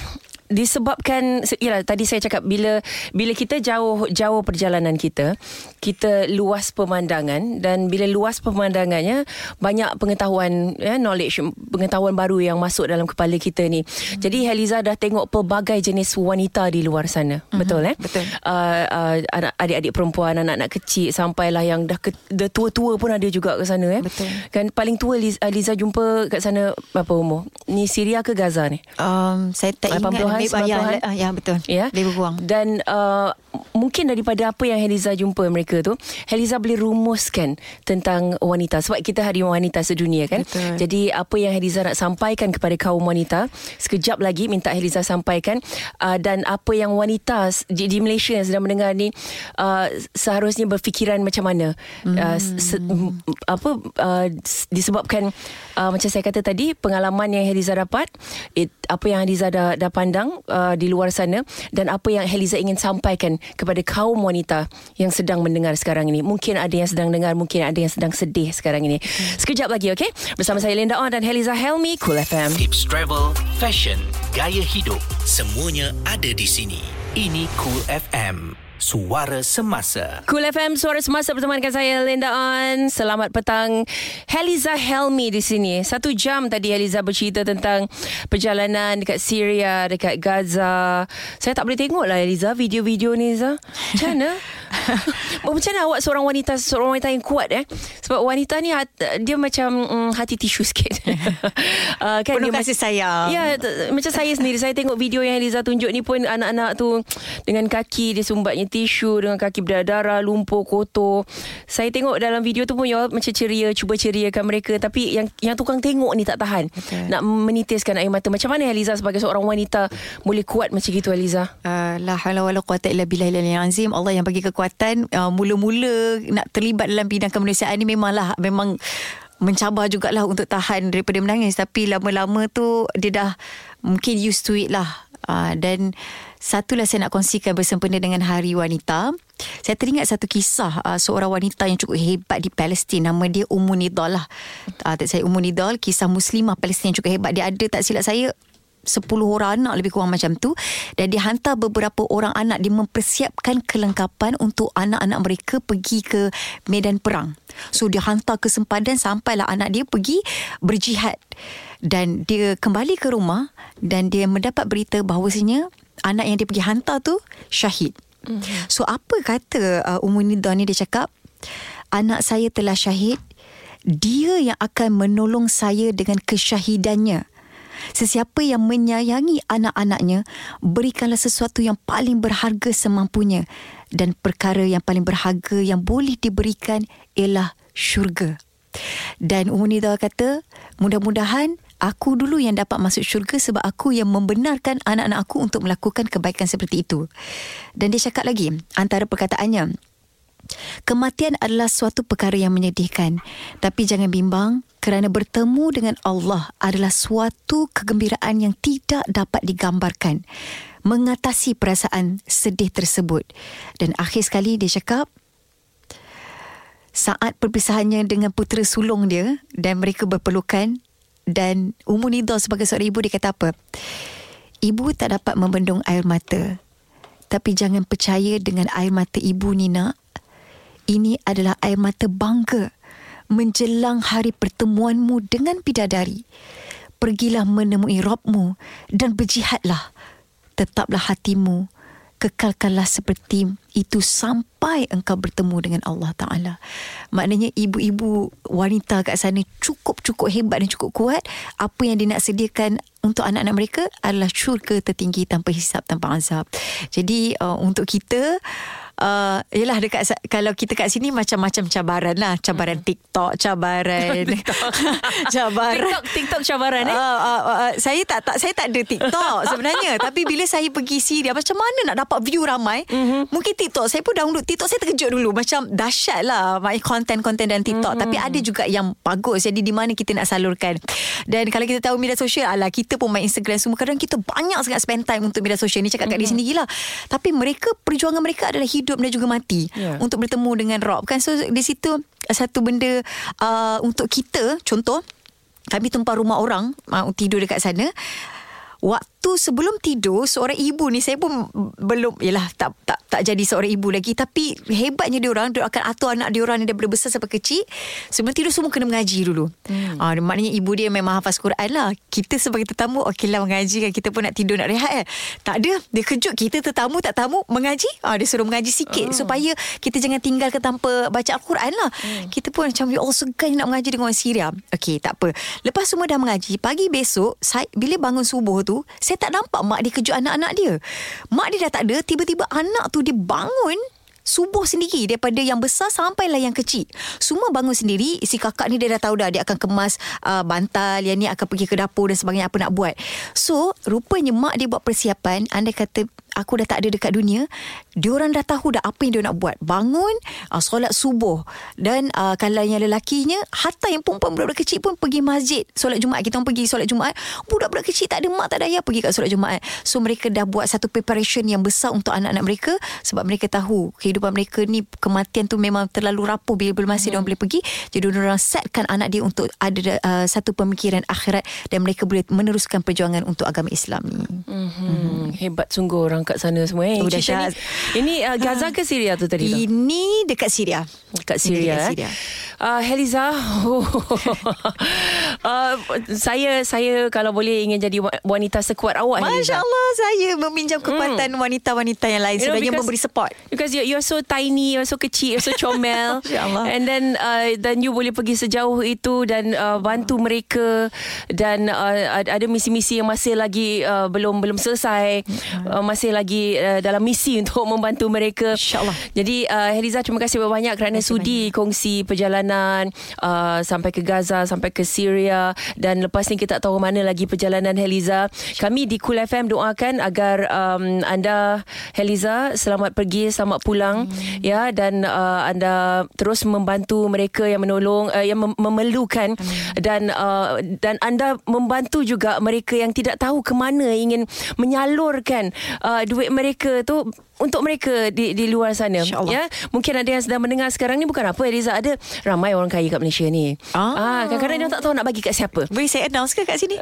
disebabkan se- yalah tadi saya cakap bila bila kita jauh jauh perjalanan kita kita luas pemandangan dan bila luas pemandangannya banyak pengetahuan ya knowledge pengetahuan baru yang masuk dalam kepala kita ni hmm. jadi Haliza dah tengok pelbagai jenis wanita di luar sana hmm. betul eh betul. uh, uh, adik-adik perempuan anak-anak kecil sampailah yang dah, ke, dah tua-tua pun ada juga ke sana eh Betul. kan paling tua Liza, Liza jumpa kat sana berapa umur ni Syria ke Gaza ni um, saya tak 80-an, ingat Lebih- ya, 90-an? ya, ya betul Ya. lebih kurang Dan uh, mungkin daripada apa yang Heliza jumpa mereka tu, Heliza boleh rumuskan tentang wanita sebab kita hari wanita sedunia kan. Betul. Jadi apa yang Heliza nak sampaikan kepada kaum wanita, sekejap lagi minta Heliza sampaikan uh, dan apa yang wanita di, di Malaysia yang sedang mendengar ni uh, seharusnya berfikiran macam mana. Hmm. Uh, se, apa uh, disebabkan uh, macam saya kata tadi pengalaman yang Heliza dapat, it, apa yang Heliza dah, dah pandang uh, di luar sana dan apa yang Heliza ingin sampaikan kepada kaum wanita yang sedang mendengar sekarang ini. Mungkin ada yang sedang dengar, mungkin ada yang sedang sedih sekarang ini. Sekejap lagi, okey? Bersama saya Linda On dan Heliza Helmi, Cool FM. Tips travel, fashion, gaya hidup, semuanya ada di sini. Ini Cool FM. Suara semasa. Cool FM Suara Semasa bersama dengan saya Linda On. Selamat petang. Heliza Helmi di sini. Satu jam tadi Heliza bercerita tentang perjalanan dekat Syria, dekat Gaza. Saya tak boleh tengok lah Heliza video-video ni Liza. Macam mana? Macam mana awak seorang wanita seorang wanita yang kuat eh? Sebab wanita ni dia macam mm, hati tisu sikit. uh, kan Penuh dia kasih sayang. Ya, t- macam saya sendiri saya tengok video yang Eliza tunjuk ni pun anak-anak tu dengan kaki dia sumbatnya tisu dengan kaki berdarah, lumpur, kotor. Saya tengok dalam video tu pun ya macam ceria, cuba ceriakan mereka tapi yang yang tukang tengok ni tak tahan. Betul. Nak menitiskan air mata. Macam mana Eliza sebagai seorang wanita boleh kuat macam gitu Eliza? Uh, la haula wala quwata illa billahil aliyil azim. Allah yang bagi kekuatan uh, mula-mula nak terlibat dalam bidang kemanusiaan ni memanglah memang mencabar jugalah untuk tahan daripada menangis tapi lama-lama tu dia dah mungkin used to it lah. Uh, dan satulah saya nak kongsikan bersempena dengan Hari Wanita. Saya teringat satu kisah uh, seorang wanita yang cukup hebat di Palestin. Nama dia Ummu Nidal lah. Uh, tak saya Ummu Nidal, kisah muslimah Palestin yang cukup hebat. Dia ada tak silap saya 10 orang anak lebih kurang macam tu dan dia hantar beberapa orang anak dia mempersiapkan kelengkapan untuk anak-anak mereka pergi ke medan perang. So dia hantar ke sempadan sampailah anak dia pergi berjihad dan dia kembali ke rumah dan dia mendapat berita bahawasanya anak yang dia pergi hantar tu syahid. Mm-hmm. So apa kata uh, Ummu Nida ni dia cakap anak saya telah syahid dia yang akan menolong saya dengan kesyahidannya. Sesiapa yang menyayangi anak-anaknya, berikanlah sesuatu yang paling berharga semampunya. Dan perkara yang paling berharga yang boleh diberikan ialah syurga. Dan Ummu Nida kata, mudah-mudahan Aku dulu yang dapat masuk syurga sebab aku yang membenarkan anak-anak aku untuk melakukan kebaikan seperti itu. Dan dia cakap lagi, antara perkataannya, Kematian adalah suatu perkara yang menyedihkan. Tapi jangan bimbang kerana bertemu dengan Allah adalah suatu kegembiraan yang tidak dapat digambarkan. Mengatasi perasaan sedih tersebut. Dan akhir sekali dia cakap, saat perpisahannya dengan putera sulung dia dan mereka berpelukan dan Ummu Nida sebagai seorang ibu dia kata apa? Ibu tak dapat membendung air mata. Tapi jangan percaya dengan air mata ibu ni nak. Ini adalah air mata bangga menjelang hari pertemuanmu dengan bidadari. Pergilah menemui Robmu dan berjihadlah. Tetaplah hatimu kekalkanlah seperti itu sampai engkau bertemu dengan Allah Ta'ala. Maknanya ibu-ibu wanita kat sana cukup-cukup hebat dan cukup kuat. Apa yang dia nak sediakan untuk anak-anak mereka adalah syurga tertinggi tanpa hisap, tanpa azab. Jadi uh, untuk kita uh, yelah dekat kalau kita kat sini macam-macam cabaran lah. Cabaran hmm. TikTok cabaran cabaran TikTok TikTok cabaran eh? Uh, uh, uh, saya tak tak saya tak ada TikTok sebenarnya. Tapi bila saya pergi Syria macam mana nak dapat view ramai? Mm-hmm. mungkin TikTok saya pun download TikTok saya terkejut dulu. Macam dahsyat lah my content-content dan TikTok. Mm-hmm. tapi ada juga yang bagus. Jadi di mana kita nak salurkan. Dan kalau kita tahu media sosial ala kita pun main Instagram semua. Kadang kita banyak sangat spend time untuk media sosial. Ni cakap mm-hmm. kat di sini gila tapi mereka perjuangan mereka adalah hidup hidup dan juga mati yeah. untuk bertemu dengan Rob kan so di situ satu benda uh, untuk kita contoh kami tumpah rumah orang uh, tidur dekat sana waktu sebelum tidur seorang ibu ni saya pun belum yalah tak tak tak jadi seorang ibu lagi tapi hebatnya dia orang dia akan atur anak dia orang ni daripada besar sampai kecil sebelum tidur semua kena mengaji dulu. Hmm. Ah maknanya ibu dia memang hafaz Quran lah. Kita sebagai tetamu okeylah mengaji kan kita pun nak tidur nak rehat eh. Tak ada dia kejut kita tetamu tak tamu mengaji. Ah dia suruh mengaji sikit oh. supaya kita jangan tinggalkan tanpa baca Al-Quran lah. Hmm. Kita pun macam ya Allah segan nak mengaji dengan orang Syria. Okey tak apa. Lepas semua dah mengaji pagi besok saya bila bangun subuh tu saya tak nampak mak dia kejut anak-anak dia. Mak dia dah tak ada, tiba-tiba anak tu dia bangun subuh sendiri daripada yang besar sampailah yang kecil. Semua bangun sendiri. Si kakak ni dia dah tahu dah dia akan kemas uh, bantal, yang ni akan pergi ke dapur dan sebagainya apa nak buat. So, rupanya mak dia buat persiapan, anda kata aku dah tak ada dekat dunia diorang dah tahu dah apa yang dia nak buat bangun uh, solat subuh dan uh, kalau yang lelakinya hatta yang perempuan budak-budak kecil pun pergi masjid solat Jumaat kita orang pergi solat Jumaat budak-budak kecil tak ada mak tak ada ayah pergi kat solat Jumaat so mereka dah buat satu preparation yang besar untuk anak-anak mereka sebab mereka tahu kehidupan mereka ni kematian tu memang terlalu rapuh bila belum masih hmm. diorang boleh pergi jadi diorang setkan anak dia untuk ada uh, satu pemikiran akhirat dan mereka boleh meneruskan perjuangan untuk agama Islam ni hmm. Hmm. hebat sungguh orang kat sana semua eh. Oh, dahsyat. Ini uh, Gaza ke Syria tu tadi tu? Ini dekat Syria. Dekat Syria. Dekat Syria. Eh. Uh, Heliza, oh. uh, saya saya kalau boleh ingin jadi wanita sekuat awak. Masya Allah, saya meminjam kekuatan hmm. wanita-wanita yang lain sebenarnya memberi support. Because you you're so tiny, you're so kecil, you're so comel, and then uh, then you boleh pergi sejauh itu dan uh, bantu mereka dan uh, ada misi-misi yang masih lagi uh, belum belum selesai, uh, masih lagi uh, dalam misi untuk membantu mereka. InsyaAllah. Jadi uh, Heliza terima kasih banyak kerana sudi banyak. kongsi perjalanan uh, sampai ke Gaza, sampai ke Syria dan lepas ni kita tak tahu mana lagi perjalanan Heliza. Kami di Cool FM doakan agar um, anda Heliza selamat pergi, selamat pulang hmm. ya dan uh, anda terus membantu mereka yang menolong uh, yang mem- memerlukan hmm. dan uh, dan anda membantu juga mereka yang tidak tahu ke mana ingin menyalurkan uh, duit mereka tu untuk mereka di di luar sana. Ya? Mungkin ada yang sedang mendengar sekarang ni bukan apa Eliza ada ramai orang kaya kat Malaysia ni. Ah, ah kadang-kadang dia tak tahu nak bagi kat siapa. Boleh saya announce ke kat sini?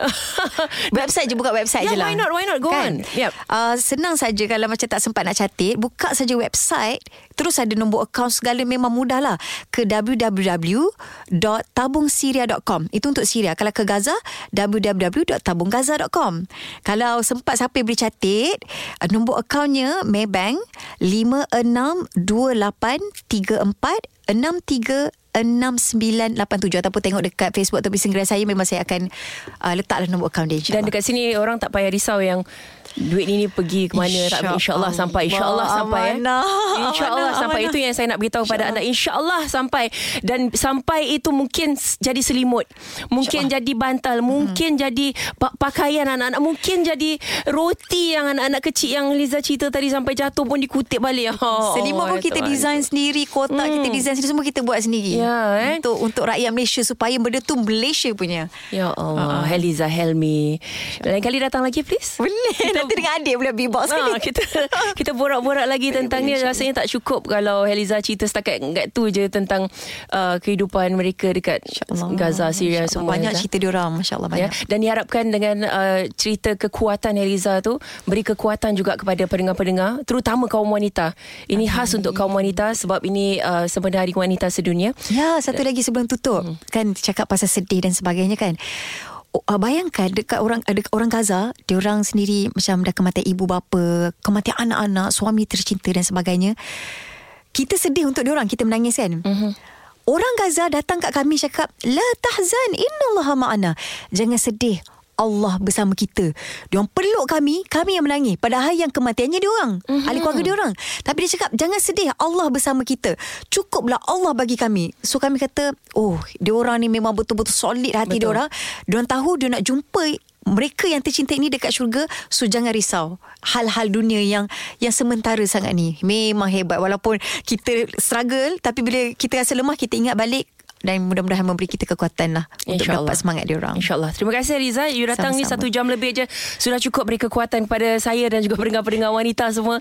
Website je buka website yeah, je lah. why not why not? Go kan? on. Yep. uh, senang saja kalau macam tak sempat nak catat buka saja website terus ada nombor akaun segala memang mudah lah. Ke www.tabungsyria.com itu untuk Syria kalau ke Gaza www.tabunggaza.com kalau sempat siapa boleh catat uh, nombor akaunnya Maybank Bank 562834636987 ataupun tengok dekat Facebook atau Instagram saya memang saya akan uh, letaklah nombor akaun dia Dan dekat sini orang tak payah risau yang duit ni, ni pergi ke mana tak Insya insyaallah sampai insyaallah Allah. sampai eh. Insyaallah sampai Amanah. itu yang saya nak beritahu pada anak insyaallah sampai dan sampai itu mungkin jadi selimut mungkin jadi bantal mungkin jadi pa- pakaian anak-anak mungkin jadi roti yang anak-anak kecil yang Liza cerita tadi sampai jatuh pun dikutip balik oh, Selimut pun kita design sendiri, kotak kita design sendiri semua kita buat sendiri. Ya, eh. Untuk untuk rakyat Malaysia supaya benda tu Malaysia punya. Ya Allah, uh-huh. Heliza Helmi. Lain kali datang lagi please. Boleh. Nanti dengan adik boleh beatbox Ha, sekali. kita kita borak-borak lagi tentang ni rasanya tak cukup kalau Heliza cerita setakat kat tu je tentang uh, kehidupan mereka dekat InsyaAllah. Gaza, Syria semua. Banyak Heliza. cerita diorang. Masya Allah Ya, banyak. dan diharapkan dengan uh, cerita kekuatan Eliza tu beri kekuatan juga kepada pendengar-pendengar terutama kaum wanita. Ini khas untuk kaum wanita sebab ini uh, sempena Hari Wanita Sedunia. Ya, satu lagi sebelum tutup. Hmm. Kan cakap pasal sedih dan sebagainya kan. Uh, bayangkan dekat orang dekat orang Gaza, dia orang sendiri macam dah kematian ibu bapa, kematian anak-anak, suami tercinta dan sebagainya. Kita sedih untuk dia orang, kita menangis kan. Mm-hmm. Orang Gaza datang kat kami cakap, "La tahzan, innallaha ma'ana." Jangan sedih. Allah bersama kita. Dia orang peluk kami, kami yang menangis. Padahal yang kematiannya dia orang, mm-hmm. ahli keluarga dia orang. Tapi dia cakap, "Jangan sedih, Allah bersama kita." Cukuplah Allah bagi kami. So kami kata, "Oh, dia orang ni memang betul-betul solid hati Betul. dia orang. Dia orang tahu dia nak jumpa mereka yang tercinta ini dekat syurga so jangan risau hal-hal dunia yang yang sementara sangat ni memang hebat walaupun kita struggle tapi bila kita rasa lemah kita ingat balik dan mudah-mudahan memberi kita kekuatan lah untuk InsyaAllah. dapat semangat dia orang InsyaAllah. Terima kasih Riza. You datang ni Sama-sama. satu jam lebih je. Sudah cukup beri kekuatan kepada saya dan juga pendengar-pendengar wanita semua.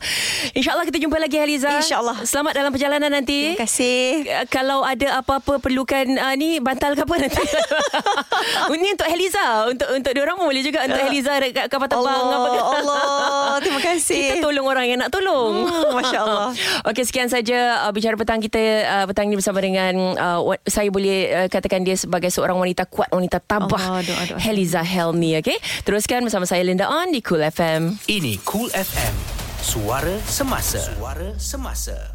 InsyaAllah kita jumpa lagi Haliza. InsyaAllah. Selamat dalam perjalanan nanti. terima kasih Uh, Kalau ada apa-apa perlukan uh, ni bantal ke apa nanti. Ini untuk Heliza, untuk untuk dia orang pun boleh juga untuk Heliza dekat kapal terbang Allah, apa. Allah. Terima kasih. Kita tolong orang yang nak tolong. Hmm, Masya Allah. Okey sekian saja uh, bicara petang kita uh, petang ini bersama dengan uh, saya boleh uh, katakan dia sebagai seorang wanita kuat, wanita tabah. Allah, doa, doa. Heliza Helmi, okey. Teruskan bersama saya Linda On di Cool FM. Ini Cool FM. Suara semasa. Suara semasa.